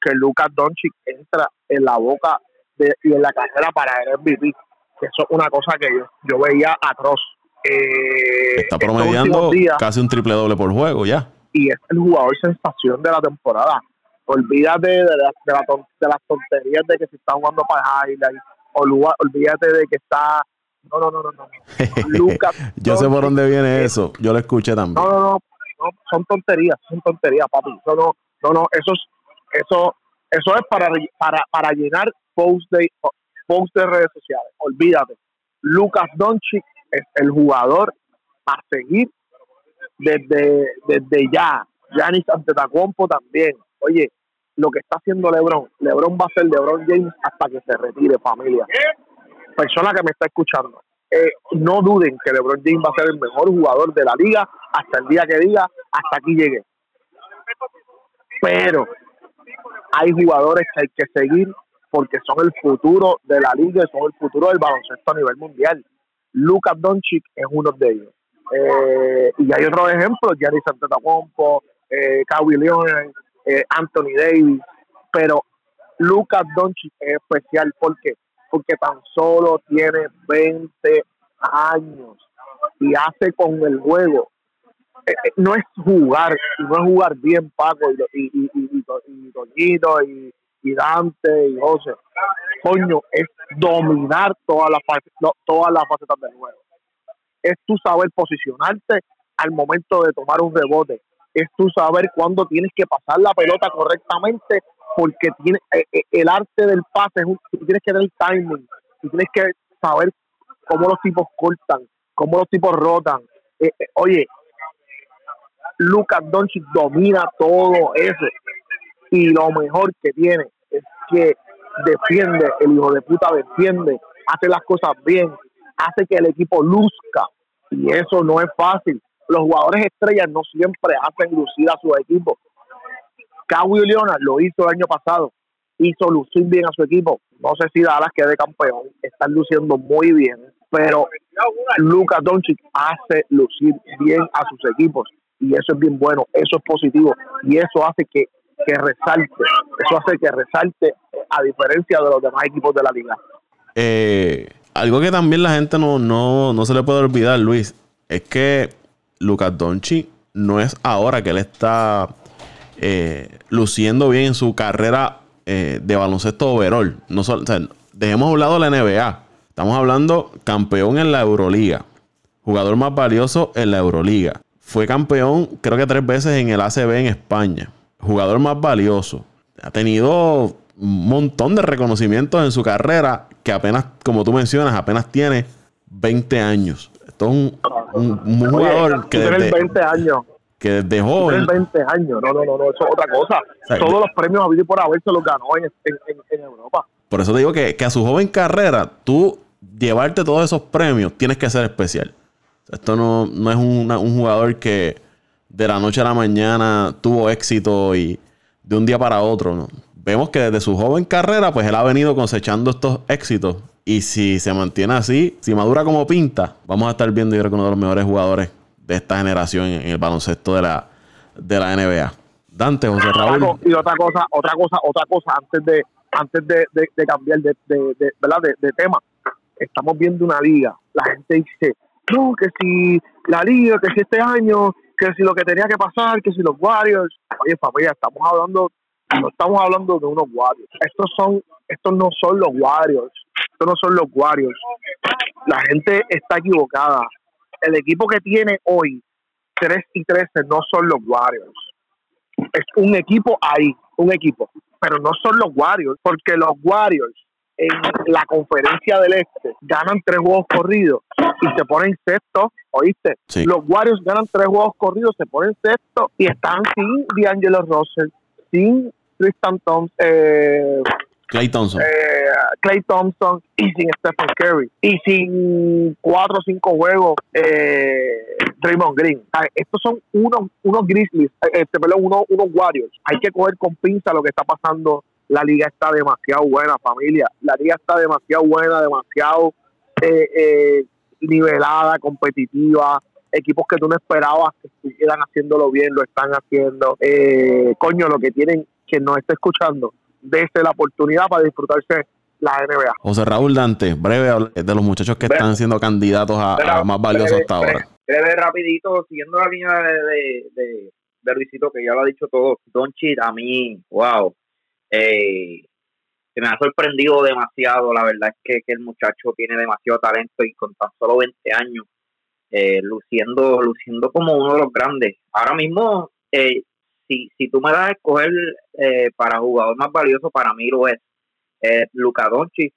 que Lucas Doncic entra en la boca de, y en la carrera para el MVP. Eso es una cosa que yo, yo veía atroz. Eh, Está promediando días, casi un triple doble por juego ya. Y es el jugador sensación de la temporada. Olvídate de, la, de, la, de las tonterías de que se está jugando para highlight. Olvídate de que está. No, no, no, no. no. Lucas yo sé por dónde viene eso. Yo lo escuché también. No, no, no. no son tonterías. Son tonterías, papi. No, no, no. no eso, es, eso, eso es para, para, para llenar post de, post de redes sociales. Olvídate. Lucas Doncic es el jugador a seguir desde, desde ya. Giannis Antetokounmpo también. Oye, lo que está haciendo LeBron, LeBron va a ser LeBron James hasta que se retire, familia. Persona que me está escuchando, eh, no duden que LeBron James va a ser el mejor jugador de la liga hasta el día que diga, hasta aquí llegué. Pero hay jugadores que hay que seguir porque son el futuro de la liga y son el futuro del baloncesto a nivel mundial. Lucas Doncic es uno de ellos. Eh, y hay otros ejemplos, Giannis Antetokounmpo, eh, Kawhi Leonard, eh, Anthony Davis, pero Lucas Doncic es especial porque porque tan solo tiene 20 años y hace con el juego no es jugar y no es jugar bien Paco y y y y, Toñito y, Dante y José. Coño es dominar todas las todas las facetas del juego es tú saber posicionarte al momento de tomar un rebote. Es tú saber cuándo tienes que pasar la pelota correctamente porque tiene eh, eh, el arte del pase es un, tú tienes que tener timing tú tienes que saber cómo los tipos cortan cómo los tipos rotan. Eh, eh, oye Lucas Doncic domina todo eso. Y lo mejor que tiene es que defiende el hijo de puta defiende hace las cosas bien hace que el equipo luzca. Y eso no es fácil. Los jugadores estrellas no siempre hacen lucir a su equipo. Kawhi Leonard lo hizo el año pasado, hizo lucir bien a su equipo. No sé si Dallas quede campeón, están luciendo muy bien, pero Lucas Doncic hace lucir bien a sus equipos y eso es bien bueno, eso es positivo y eso hace que, que resalte, eso hace que resalte a diferencia de los demás equipos de la liga. Eh, algo que también la gente no, no, no se le puede olvidar, Luis, es que Lucas Donchi no es ahora que él está eh, luciendo bien en su carrera eh, de baloncesto overall. No o sea, dejemos a un lado la NBA. Estamos hablando campeón en la Euroliga. Jugador más valioso en la Euroliga. Fue campeón creo que tres veces en el ACB en España. Jugador más valioso. Ha tenido un montón de reconocimientos en su carrera que apenas, como tú mencionas, apenas tiene 20 años. Esto es un, un, un jugador Oye, que desde, 20 años. que desde Tú joven tienes 20 años. No, no, no, no, eso es otra cosa. sea, Todos los premios habidos y por haber se los ganó en, en, en, en Europa. Por eso te digo que, que a su joven carrera, tú llevarte todos esos premios, tienes que ser especial. Esto no, no es una- un jugador que de la noche a la mañana tuvo éxito y de un día para otro. ¿no? Vemos que desde su joven carrera, pues él ha venido cosechando estos éxitos. Y si se mantiene así, si madura como pinta, vamos a estar viendo, yo creo que uno de los mejores jugadores de esta generación en, el baloncesto de la, de la NBA. Dante, José Raúl. Paco, y otra cosa, otra cosa, otra cosa, antes de, antes de, de, de cambiar de, de, de- ¿verdad? De, de tema. estamos viendo una liga. La gente dice, no, que si la liga, que si este año, que si lo que tenía que pasar, que si los Warriors. Oye, familia, estamos hablando, no estamos hablando de unos Warriors. Estos son, estos no son los Warriors. Estos no son los Warriors. La gente está equivocada. El equipo que tiene hoy 3 y 13 no son los Warriors. Es un equipo ahí, un equipo. Pero no son los Warriors, porque los Warriors en la conferencia del Este ganan tres juegos corridos y se ponen sexto, ¿oíste? Los Warriors ganan tres juegos corridos, se ponen sexto y están sin D'Angelo Russell, sin Tristan Thompson, eh, Clay Thompson. Eh, Clay Thompson y sin Stephen Curry. Y sin cuatro o cinco juegos eh, Draymond Green. estos son unos, unos Grizzlies, eh, este, perdón, unos, unos Warriors. Hay que coger con pinza lo que está pasando. La liga está demasiado buena, familia. La liga está demasiado buena, demasiado eh, nivelada, competitiva equipos que tú no esperabas que estuvieran haciéndolo bien, lo están haciendo. coño, lo que tienen, que no está escuchando, desde la oportunidad para disfrutarse la NBA. José Raúl Dante, breve de los muchachos que están siendo candidatos a, más valiosos hasta ahora. Breve, rapidito, siguiendo la línea de, de, Luisito, que ya lo ha dicho todo, Donchit, a mí, wow, eh, me ha sorprendido demasiado, la verdad es que, el muchacho tiene demasiado talento y con tan solo 20 años, eh, luciendo, luciendo como uno de los grandes. Ahora mismo, eh, si, si tú me das a escoger eh, para jugador más valioso, para mí lo es Luca Doncic.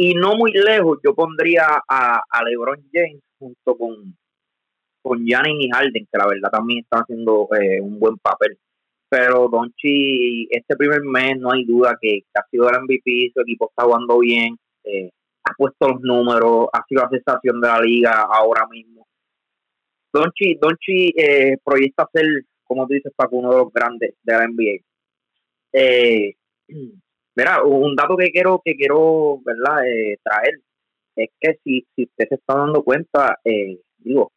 Y no muy lejos, yo pondría a, LeBron James junto con, con y Harden, que la verdad también están haciendo eh, un buen papel. Pero Donchi, este primer mes no hay duda que, ha sido el MVP, su equipo está jugando bien, eh, ha puesto los números, ha sido la sensación de la liga ahora mismo. Donchi, Donchi proyecta ser como tú dices, para uno de los grandes de la NBA. Eh, mira, un dato que quiero, que quiero ¿verdad? Eh, traer es que si, si usted se está dando cuenta, eh, digo,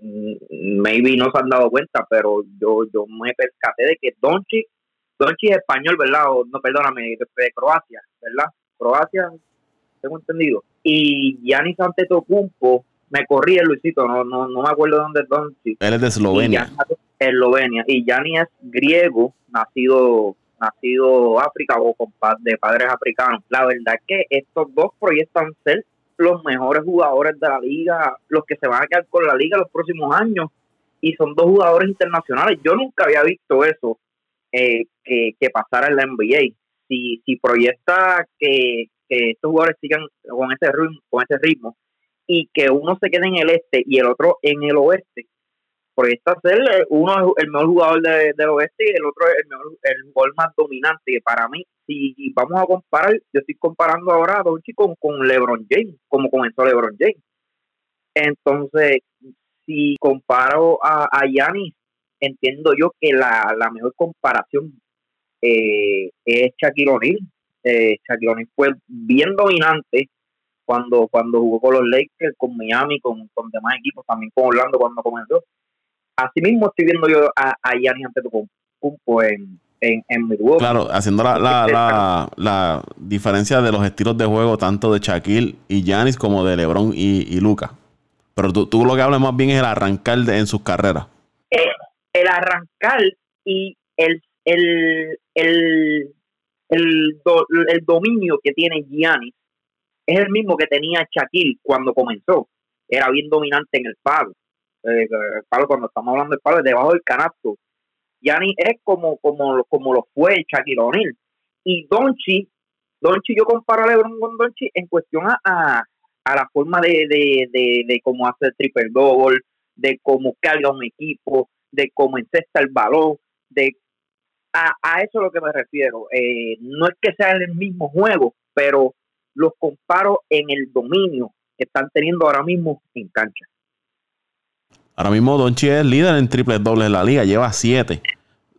maybe no se han dado cuenta, pero yo, yo me percaté de que Donchi, Donchi es español, ¿verdad? O, no, perdóname, de, Croacia, ¿verdad? Croacia, tengo entendido. Y Giannis Antetokounmpo, me corrí el Luisito, no, no, no me acuerdo dónde es Donchi. Él es de Eslovenia. Eslovenia. Y Yanni es griego, nacido nacido África o de padres africanos. La verdad es que estos dos proyectan ser los mejores jugadores de la liga, los que se van a quedar con la liga los próximos años. Y son dos jugadores internacionales. Yo nunca había visto eso eh, que, que pasara en la NBA. Si, si proyecta que, que estos jugadores sigan con ese ritmo, con ese ritmo y que uno se quede en el este y el otro en el oeste, proyecta ser uno el mejor jugador de, del oeste y el otro el, mejor, el jugador más dominante. Para mí, si vamos a comparar, yo estoy comparando ahora a Donchi con, con LeBron James, como comenzó LeBron James. Entonces, si comparo a, a Giannis, entiendo yo que la, la mejor comparación eh, es Shaquille O'Neal. Eh, Shaquille O'Neal fue bien dominante cuando cuando jugó con los Lakers, con Miami, con, con demás equipos, también con Orlando cuando comenzó Así mismo estoy viendo yo a, a Giannis Antetokounmpo en, en, en Milwaukee. Claro, haciendo la, la, la, diferencia de los estilos de juego tanto de Shaquille y Giannis como de LeBron y, y Luca. Pero tú, tú, lo que hablas más bien es el arrancar en sus carreras. Eh, el arrancar y el, el, el, el, el dominio que tiene Giannis es el mismo que tenía Shaquille cuando comenzó. Era bien dominante en el palo eh, palo, cuando estamos hablando del palo, es debajo del canasto. Yanni es como, como, como lo fue Shaquille O'Neal. Y Donchi, Donchi, yo comparo a LeBron con Donchi en cuestión a, a, la forma de, de, de, de cómo hace el triple double, de cómo carga un equipo, de cómo encesta el balón, de a, a eso es lo que me refiero. Eh, no es que sea el mismo juego, pero los comparo en el dominio que están teniendo ahora mismo en cancha. Ahora mismo Donchi es líder en triples dobles de la liga, lleva 7.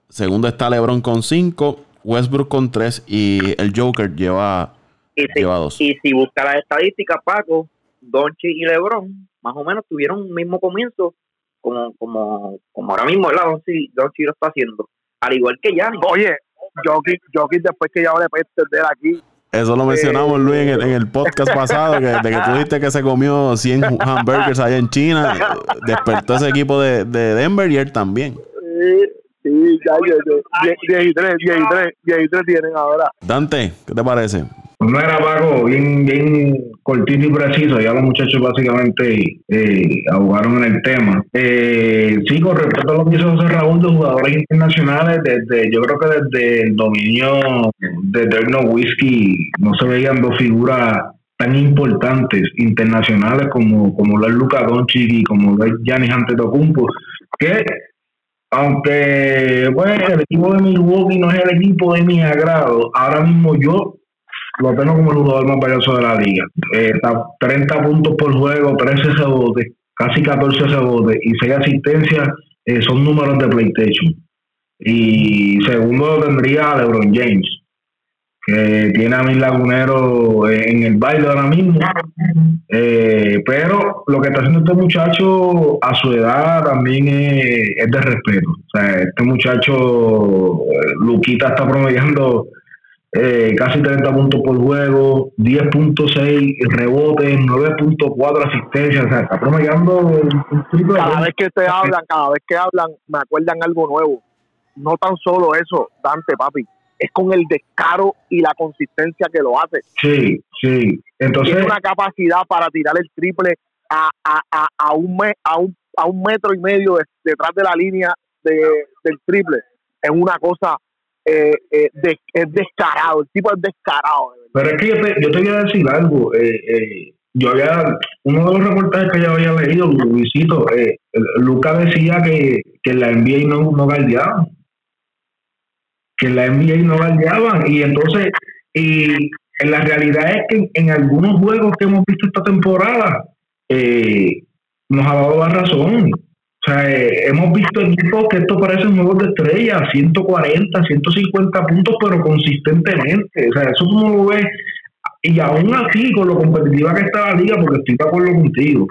Segundo está LeBron con 5, Westbrook con 3 y el Joker lleva 2. Y, si busca las estadísticas, Paco, Donchi y LeBron más o menos tuvieron un mismo comienzo como como como ahora mismo, ¿verdad? Donchi, Donchi lo está haciendo. Al igual que Gianni. Oye, Jokic, Jokic después que ya le peste de aquí, Eso lo mencionamos, Luis, en el, podcast pasado, que, de que tú dijiste que se comió 100 hamburgers allá en China. Despertó ese equipo de, de Denver y él también. Sí, sí, ya, 13, 13 tienen ahora. Dante, ¿qué te parece? No era Paco, bien, bien cortito y preciso. Ya los muchachos básicamente eh, en el tema. Eh, sí, con respecto a lo que hizo José Raúl de jugadores internacionales, desde yo creo que desde el dominio de Derno Whiskey no se veían dos figuras tan importantes internacionales como, como lo es Luca Doncic y como lo es Giannis Antetokounmpo, que aunque bueno, el equipo de Milwaukee no es el equipo de mi agrado, ahora mismo yo lo tengo como el jugador más valioso de la liga. Eh, 30 puntos por juego, 13 rebotes, casi 14 rebotes y 6 asistencias eh, son números de PlayStation. Y segundo tendría LeBron James, que tiene a mis laguneros en el baile ahora mismo. Eh, pero lo que está haciendo este muchacho a su edad también es, es de respeto. O sea, este muchacho, eh, Luquita, está promediando eh, casi 30 puntos por juego, 10.6 rebotes, 9.4 asistencias, o sea, está promediando un Cada vez que te hablan, cada vez que hablan, me acuerdan algo nuevo. No tan solo eso, Dante, papi, es con el descaro y la consistencia que lo hace. Sí, sí. Entonces, Tiene una capacidad para tirar el triple a, a, a, a, un, a, un, a un metro y medio detrás de la línea de, del triple. Es una cosa eh, eh, es descarado, el tipo es descarado. Pero es que yo te, yo te voy a decir algo. Eh, eh, yo había, uno de los reportajes que yo había leído, Luisito, eh, Luca decía que, que la NBA no, no galdeaban. Que la NBA no galdeaban. Y entonces, y en la realidad es que en, algunos juegos que hemos visto esta temporada, nos ha dado la razón. O sea, eh, hemos visto equipos que esto parece un juego de estrella, 140, 150 puntos, pero consistentemente. O sea, eso no lo ves. Y aún así, con lo competitiva que está la liga, porque estoy de acuerdo contigo,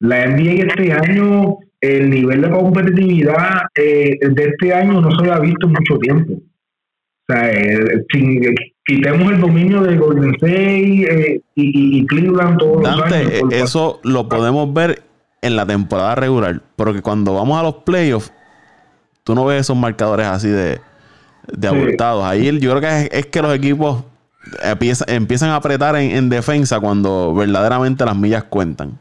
la NBA este año, el nivel de competitividad eh, de este año no se había visto en mucho tiempo. O sea, eh, quitemos el dominio de Golden State y, Cleveland todos los años. Eso lo podemos ver en la temporada regular. Pero que cuando vamos a los playoffs, tú no ves esos marcadores así de, de abultados. Ahí yo creo que es, que los equipos empiezan, a apretar en, defensa cuando verdaderamente las millas cuentan.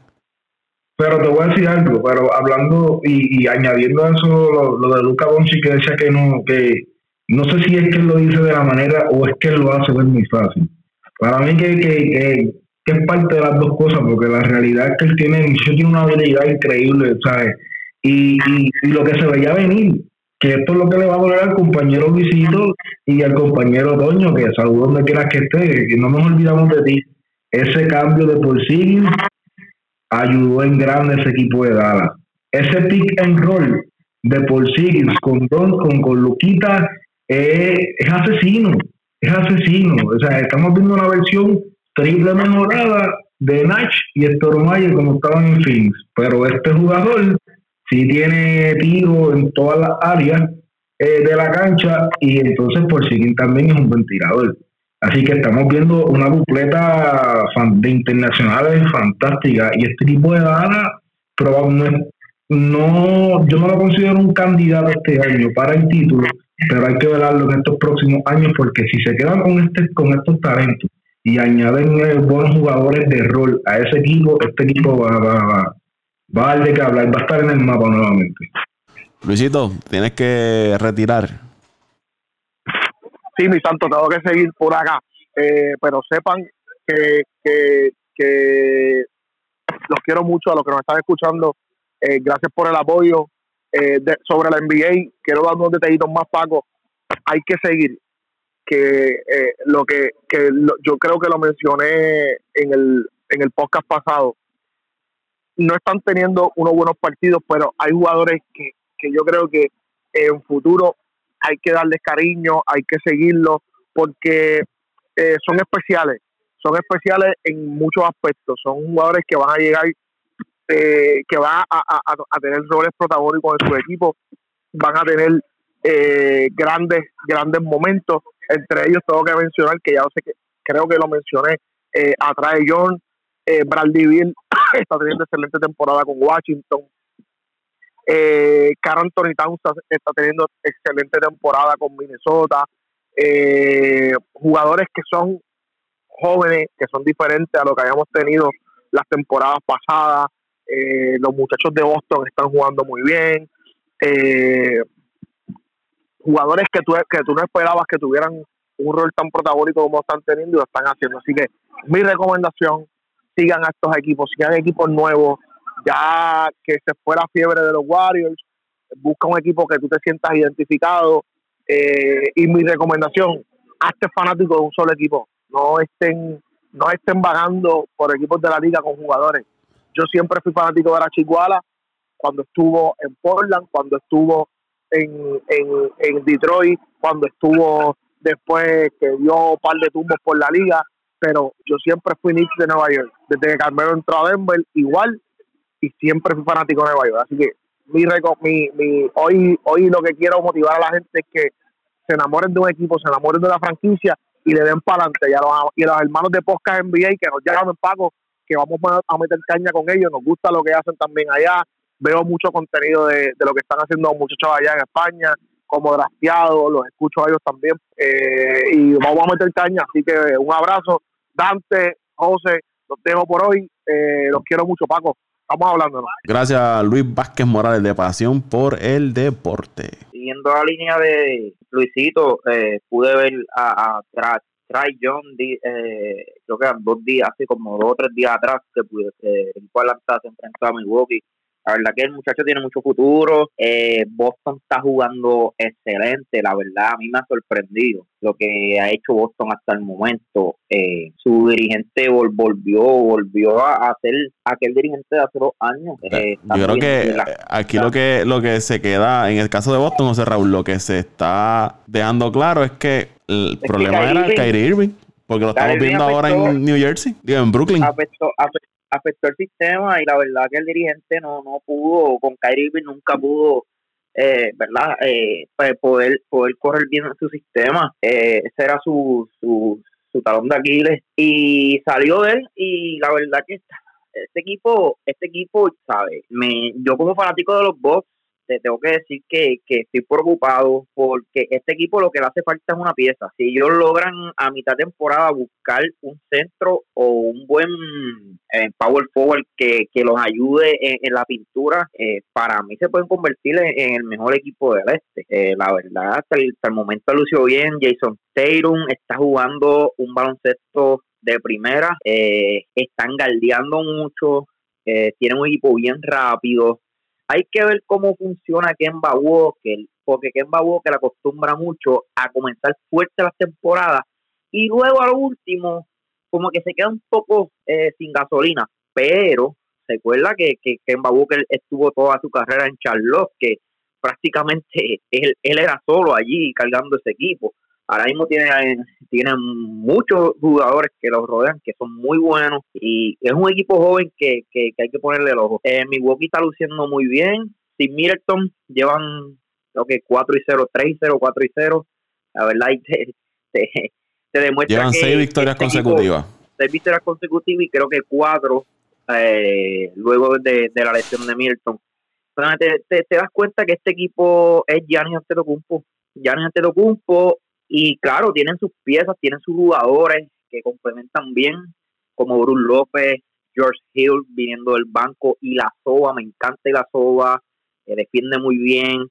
Pero te voy a decir algo, pero hablando y, añadiendo a eso lo, de Luca Bonchi que decía que no, que no sé si es que él lo dice de la manera o es que él lo hace ver muy fácil. Para mí que, que que es parte de las dos cosas, porque la realidad es que él tiene, tiene una habilidad increíble, ¿sabes? Y, y, lo que se veía venir, que esto es lo que le va a doler al compañero Luisito y al compañero Toño, que saludo donde quieras que esté, que no nos olvidamos de ti. Ese cambio de por sí ayudó en grande ese equipo de Dallas. Ese pick and roll de por con Don, con, con Luquita, es asesino, es asesino. O sea, estamos viendo una versión triple mejorada de Nach y Mayer como estaban en Phoenix. Pero este jugador sí tiene tiro en todas las áreas eh, de la cancha y entonces por sí también es un buen tirador. Así que estamos viendo una dupleta de internacionales fantástica y este tipo de data probablemente no, yo no lo considero un candidato este año para el título, pero hay que verlo en estos próximos años porque si se quedan con este con estos talentos y añaden eh, buenos jugadores de rol a ese equipo, este equipo va, va, va, a dar de que hablar, va a estar en el mapa nuevamente. Luisito, tienes que retirar. Sí, mi santo, tengo que seguir por acá. Eh, pero sepan que, que, que, los quiero mucho a los que nos están escuchando. Eh, gracias por el apoyo. sobre la NBA, quiero dar unos detallitos más, Paco. Hay que seguir que eh, lo que, que yo creo que lo mencioné en el, en el podcast pasado, no están teniendo unos buenos partidos, pero hay jugadores que, que yo creo que en futuro hay que darles cariño, hay que seguirlos, porque eh, son especiales, son especiales en muchos aspectos, son jugadores que van a llegar, eh, que van a, a, a, tener roles protagónicos en su equipo, van a tener grandes, grandes momentos entre ellos tengo que mencionar que ya sé que, creo que lo mencioné, eh, atrás de John, eh, Bradley Bill está teniendo excelente temporada con Washington. Eh, Carl Anthony Towns está teniendo excelente temporada con Minnesota. Eh, jugadores que son jóvenes, que son diferentes a lo que habíamos tenido las temporadas pasadas. Eh, los muchachos de Boston están jugando muy bien. Eh, jugadores que tú, que tú no esperabas que tuvieran un rol tan protagónico como están teniendo y lo están haciendo. Así que mi recomendación, sigan a estos equipos, sigan equipos nuevos, ya que se fue la fiebre de los Warriors, busca un equipo que tú te sientas identificado eh, y mi recomendación, hazte fanático de un solo equipo, no estén no estén vagando por equipos de la liga con jugadores. Yo siempre fui fanático de la Chihuahua cuando estuvo en Portland, cuando estuvo en, en, en Detroit, cuando estuvo después que dio un par de tumbos por la liga, pero yo siempre fui Knicks de Nueva York. Desde que Carmelo entró a Denver, igual, y siempre fui fanático de Nueva York. Así que mi, mi, mi hoy, hoy lo que quiero motivar a la gente es que se enamoren de un equipo, se enamoren de la franquicia y le den para adelante. Y los, y los hermanos de Podcast NBA que nos llaman Paco, que vamos a meter caña con ellos, nos gusta lo que hacen también allá. Veo mucho contenido de, de lo que están haciendo los muchachos allá en España, como drafteados, los escucho a ellos también. Eh, y vamos a meter caña. Así que un abrazo, Dante, José, los dejo por hoy. Eh, los quiero mucho, Paco. Estamos hablando. Gracias, Luis Vázquez Morales, de Pasión por el Deporte. Siguiendo la línea de Luisito, eh, pude ver a, a Try John, eh, creo que dos días, hace como dos o tres días atrás, que pude, eh, el cual se enfrentó a Milwaukee la verdad que el muchacho tiene mucho futuro. Eh, Boston está jugando excelente, la verdad. A mí me ha sorprendido lo que ha hecho Boston hasta el momento. Eh, su dirigente volvió volvió a, ser aquel dirigente de hace dos años. Eh, yo creo que aquí lo que lo que se queda, en el caso de Boston, José Raúl, lo que se está dejando claro es que el problema era Kyrie Irving. Porque lo estamos viendo ahora en New Jersey, en Brooklyn afectó el sistema y la verdad que el dirigente no, no pudo, con Kyrie nunca pudo, eh, ¿verdad? Eh, pues poder, poder correr bien su sistema. Eh, ese era su, su, su talón de Aquiles y salió él y la verdad que este equipo, este equipo, ¿sabes? Me, yo como fanático de los Bucks te tengo que decir que, estoy preocupado porque este equipo lo que le hace falta es una pieza. Si ellos logran a mitad temporada buscar un centro o un buen eh, power forward que, los ayude en, la pintura, eh, para mí se pueden convertir en, el mejor equipo del este. Eh, la verdad, hasta el, momento lució bien. Jason Tatum está jugando un baloncesto de primera, están galdeando mucho, tienen un equipo bien rápido, hay que ver cómo funciona Kemba Walker, porque Kemba Walker acostumbra mucho a comenzar fuerte las temporadas y luego al último como que se queda un poco eh, sin gasolina, pero se acuerda que, que Kemba Walker estuvo toda su carrera en Charlotte, que prácticamente él, él era solo allí cargando ese equipo ahora mismo tiene, tiene muchos jugadores que los rodean que son muy buenos y es un equipo joven que, que, hay que ponerle el ojo. Eh, Milwaukee está luciendo muy bien. Sin Middleton llevan creo que 4 y 0, 3 y 0, 4 y 0. La verdad, te, te, demuestra llevan que 6 victorias este consecutivas. 6 victorias consecutivas y creo que 4 eh, luego de, de, la lesión de Middleton. Te, te, te, das cuenta que este equipo es Giannis Antetokounmpo. Giannis Antetokounmpo y claro, tienen sus piezas, tienen sus jugadores que complementan bien, como Bruce López, George Hill viniendo del banco y la Soba, me encanta la Soba, eh, defiende muy bien.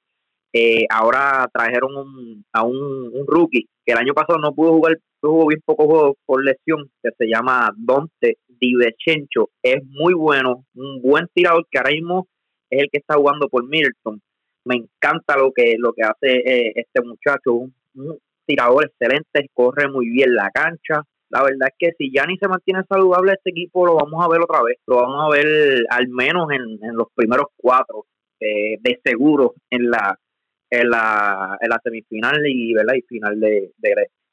Eh, ahora trajeron a un, rookie que el año pasado no pudo jugar, jugó bien poco juegos por lesión, que se llama Dante Divechencho. Es muy bueno, un buen tirador que ahora mismo es el que está jugando por Milton. Me encanta lo que lo que hace eh, este muchacho, un, tirador excelente, corre muy bien la cancha. La verdad es que si Yanni se mantiene saludable, este equipo lo vamos a ver otra vez. Lo vamos a ver al menos en, los primeros cuatro, eh, de seguro, en la, en la, en la semifinal y, ¿verdad? y final de,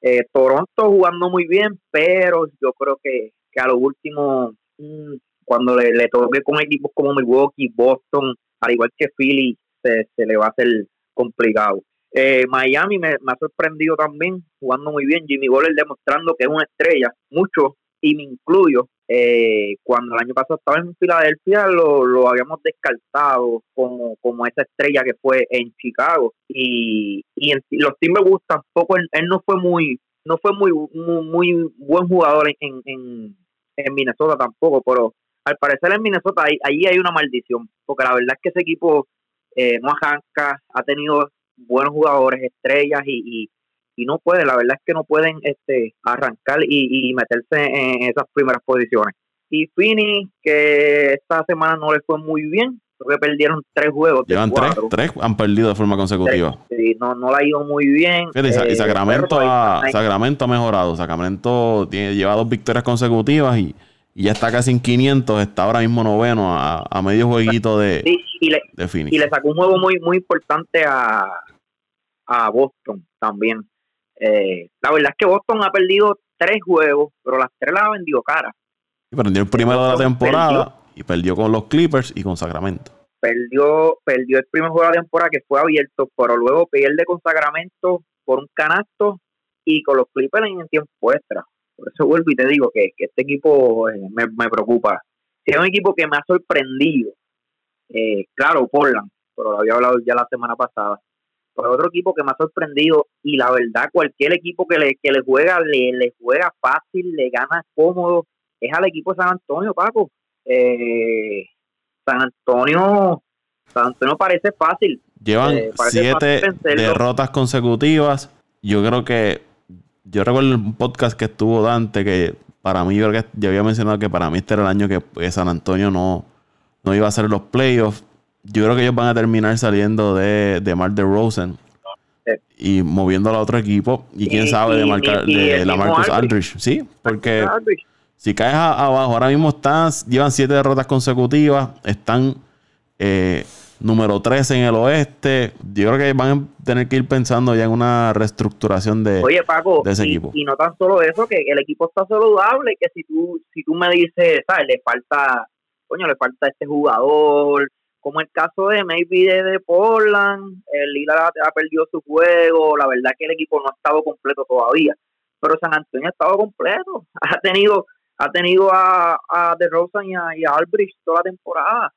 eh, Toronto jugando muy bien, pero yo creo que, a lo último, mm, cuando le, le toque con equipos como Milwaukee, Boston, al igual que Philly, se, se le va a hacer complicado. Eh, Miami me, ha sorprendido también, jugando muy bien. Jimmy Butler demostrando que es una estrella, mucho, y me incluyo. Eh, cuando el año pasado estaba en Filadelfia, lo, lo habíamos descartado como, como esa estrella que fue en Chicago. Y, y en, los Timberwolves tampoco, él, él, no fue muy no fue muy muy, buen jugador en, en, en, Minnesota tampoco, pero al parecer en Minnesota ahí, ahí hay una maldición, porque la verdad es que ese equipo eh, no arranca, ha tenido buenos jugadores, estrellas y, y, no puede, la verdad es que no pueden este arrancar y, y meterse en esas primeras posiciones. Y Fini, que esta semana no le fue muy bien, creo que perdieron tres juegos. Llevan tres, tres han perdido de forma consecutiva. Sí, no, no la ha ido muy bien. y eh, Sacramento, ha, Sacramento ha mejorado. Sacramento tiene, lleva dos victorias consecutivas y, y ya está casi en 500. Está ahora mismo noveno a, a medio jueguito de, y le, Y le sacó un juego muy, muy importante a, a Boston también. Eh, la verdad es que Boston ha perdido tres juegos, pero las tres las ha vendido cara. Perdió el primero de la temporada y perdió con los Clippers y con Sacramento. Perdió, perdió el primer juego de la temporada que fue abierto, pero luego pierde con Sacramento por un canasto y con los Clippers en tiempo extra. Por eso vuelvo y te digo que, este equipo eh, me, me, preocupa. Es un equipo que me ha sorprendido. Eh, claro, Portland, pero lo había hablado ya la semana pasada. Pero otro equipo que me ha sorprendido y la verdad cualquier equipo que le, que le juega, le, le juega fácil, le gana cómodo, es al equipo de San Antonio, Paco. Eh, San Antonio, San Antonio parece fácil. Llevan eh, siete derrotas consecutivas. Yo creo que yo recuerdo un podcast que estuvo Dante que para mí yo había mencionado que para mí este era el año que pues, San Antonio no, no iba a hacer los playoffs. Yo creo que ellos van a terminar saliendo de, de Mark de Rosen y moviendo al otro equipo. Y quién sabe de, marcar, de la Marcus Aldrich. Sí, porque si caes abajo, ahora mismo están, llevan siete derrotas consecutivas, están eh, número 13 en el oeste. Yo creo que van a tener que ir pensando ya en una reestructuración de, ese equipo. Y no tan solo eso, que el equipo está saludable, que si tú, si tú me dices, ¿sabes? Le falta, coño, le falta este jugador, como el caso de maybe de, de Portland, el Lila ha perdido su juego, la verdad que el equipo no ha estado completo todavía, pero San Antonio ha estado completo, ha tenido ha tenido a, a DeRozan y a, y a Albrecht toda la temporada.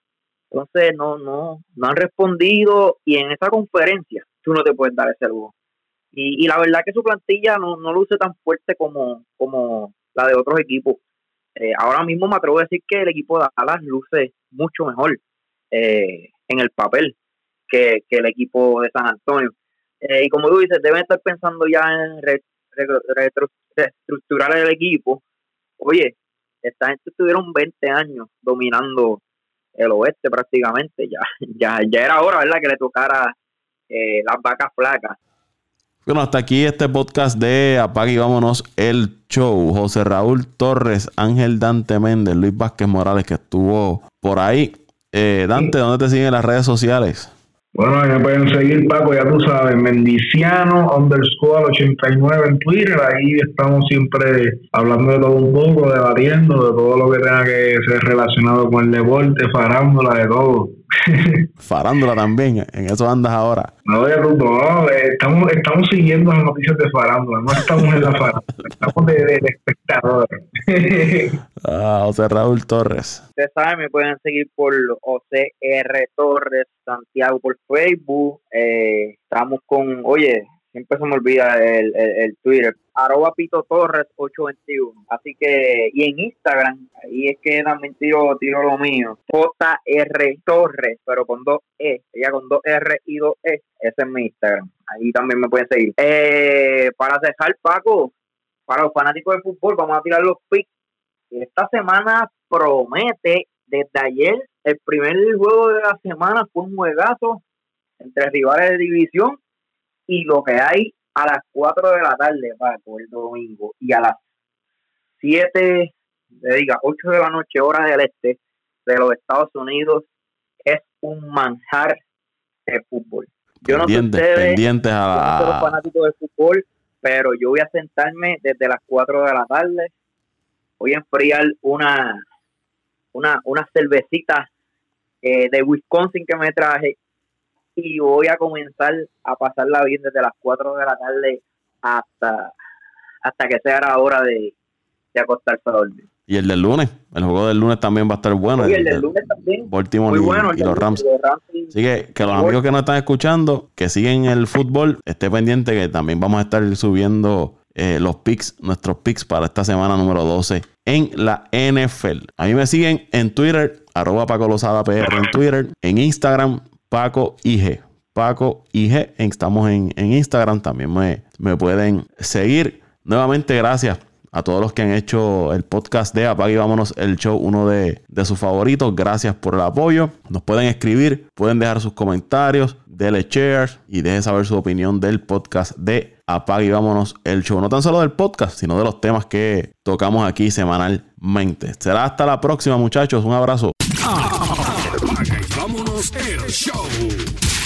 Entonces no, no, no han respondido y en esa conferencia tú no te puedes dar ese lujo. Y, y la verdad que su plantilla no, no luce tan fuerte como, como la de otros equipos. Eh, ahora mismo me atrevo a decir que el equipo de Dallas luce mucho mejor eh, en el papel que, el equipo de San Antonio. Eh, y como tú dices, deben estar pensando ya en reestructurar el equipo oye, esta gente estuvieron 20 años dominando el oeste prácticamente, ya, ya, ya era hora, ¿verdad?, que le tocara eh, las vacas flacas. Bueno, hasta aquí este podcast de Apague y Vámonos el Show. José Raúl Torres, Ángel Dante Méndez, Luis Vázquez Morales, que estuvo por ahí. Eh, Dante, ¿dónde te siguen las redes sociales? Bueno, me pueden seguir, Paco, ya tú sabes, Mendiciano underscore 89 en Twitter. Ahí estamos siempre hablando de todo un poco, debatiendo de todo lo que tenga que ser relacionado con el deporte, farándula, de todo. farándula también, en eso andas ahora. No, ya tú, no, estamos, estamos siguiendo las noticias de farándula, no estamos en la farándula, estamos de, de, espectador. ah, José Raúl Torres. Ustedes saben, me pueden seguir por OCR Torres Santiago por Facebook. Eh, estamos con, oye, siempre se me olvida el, el, Twitter, arroba Pito Torres 821. Así que, y en Instagram, ahí es que también tiro, tiro lo mío, JR Torres, pero con dos E, ella con dos R y dos E, ese es mi Instagram. Ahí también me pueden seguir. Eh, para dejar, Paco, para los fanáticos del fútbol, vamos a tirar los picks. Esta semana promete, desde ayer, el primer juego de la semana fue un juegazo entre rivales de división y lo que hay a las 4 de la tarde, Paco, el domingo, y a las 7, le diga, 8 de la noche, hora del este de los Estados Unidos, es un manjar de fútbol. Yo no sé ustedes, a los fanáticos de fútbol, pero yo voy a sentarme desde las 4 de la tarde, voy a enfriar una, una, una cervecita eh, de Wisconsin que me traje y voy a comenzar a pasarla bien desde las 4 de la tarde hasta, hasta que sea la hora de, de acostarse a dormir. Y el del lunes, el juego del lunes también va a estar bueno. Y el del lunes también. Baltimore Muy y- bueno. y, los Rams. Así que, que los amigos que nos están escuchando, que siguen el fútbol, esté pendiente que también vamos a estar subiendo eh, los picks, nuestros picks para esta semana número 12 en la NFL. A mí me siguen en Twitter, arroba Paco Lozada PR en Twitter, en Instagram, Paco IG. Paco IG, estamos en, en Instagram, también me, me pueden seguir. Nuevamente, gracias a todos los que han hecho el podcast de Apague y Vámonos el Show, uno de, de sus favoritos. Gracias por el apoyo. Nos pueden escribir, pueden dejar sus comentarios, denle share y dejen saber su opinión del podcast de Apague y Vámonos el Show. No tan solo del podcast, sino de los temas que tocamos aquí semanalmente. Será hasta la próxima, muchachos. Un abrazo. Y vámonos el show.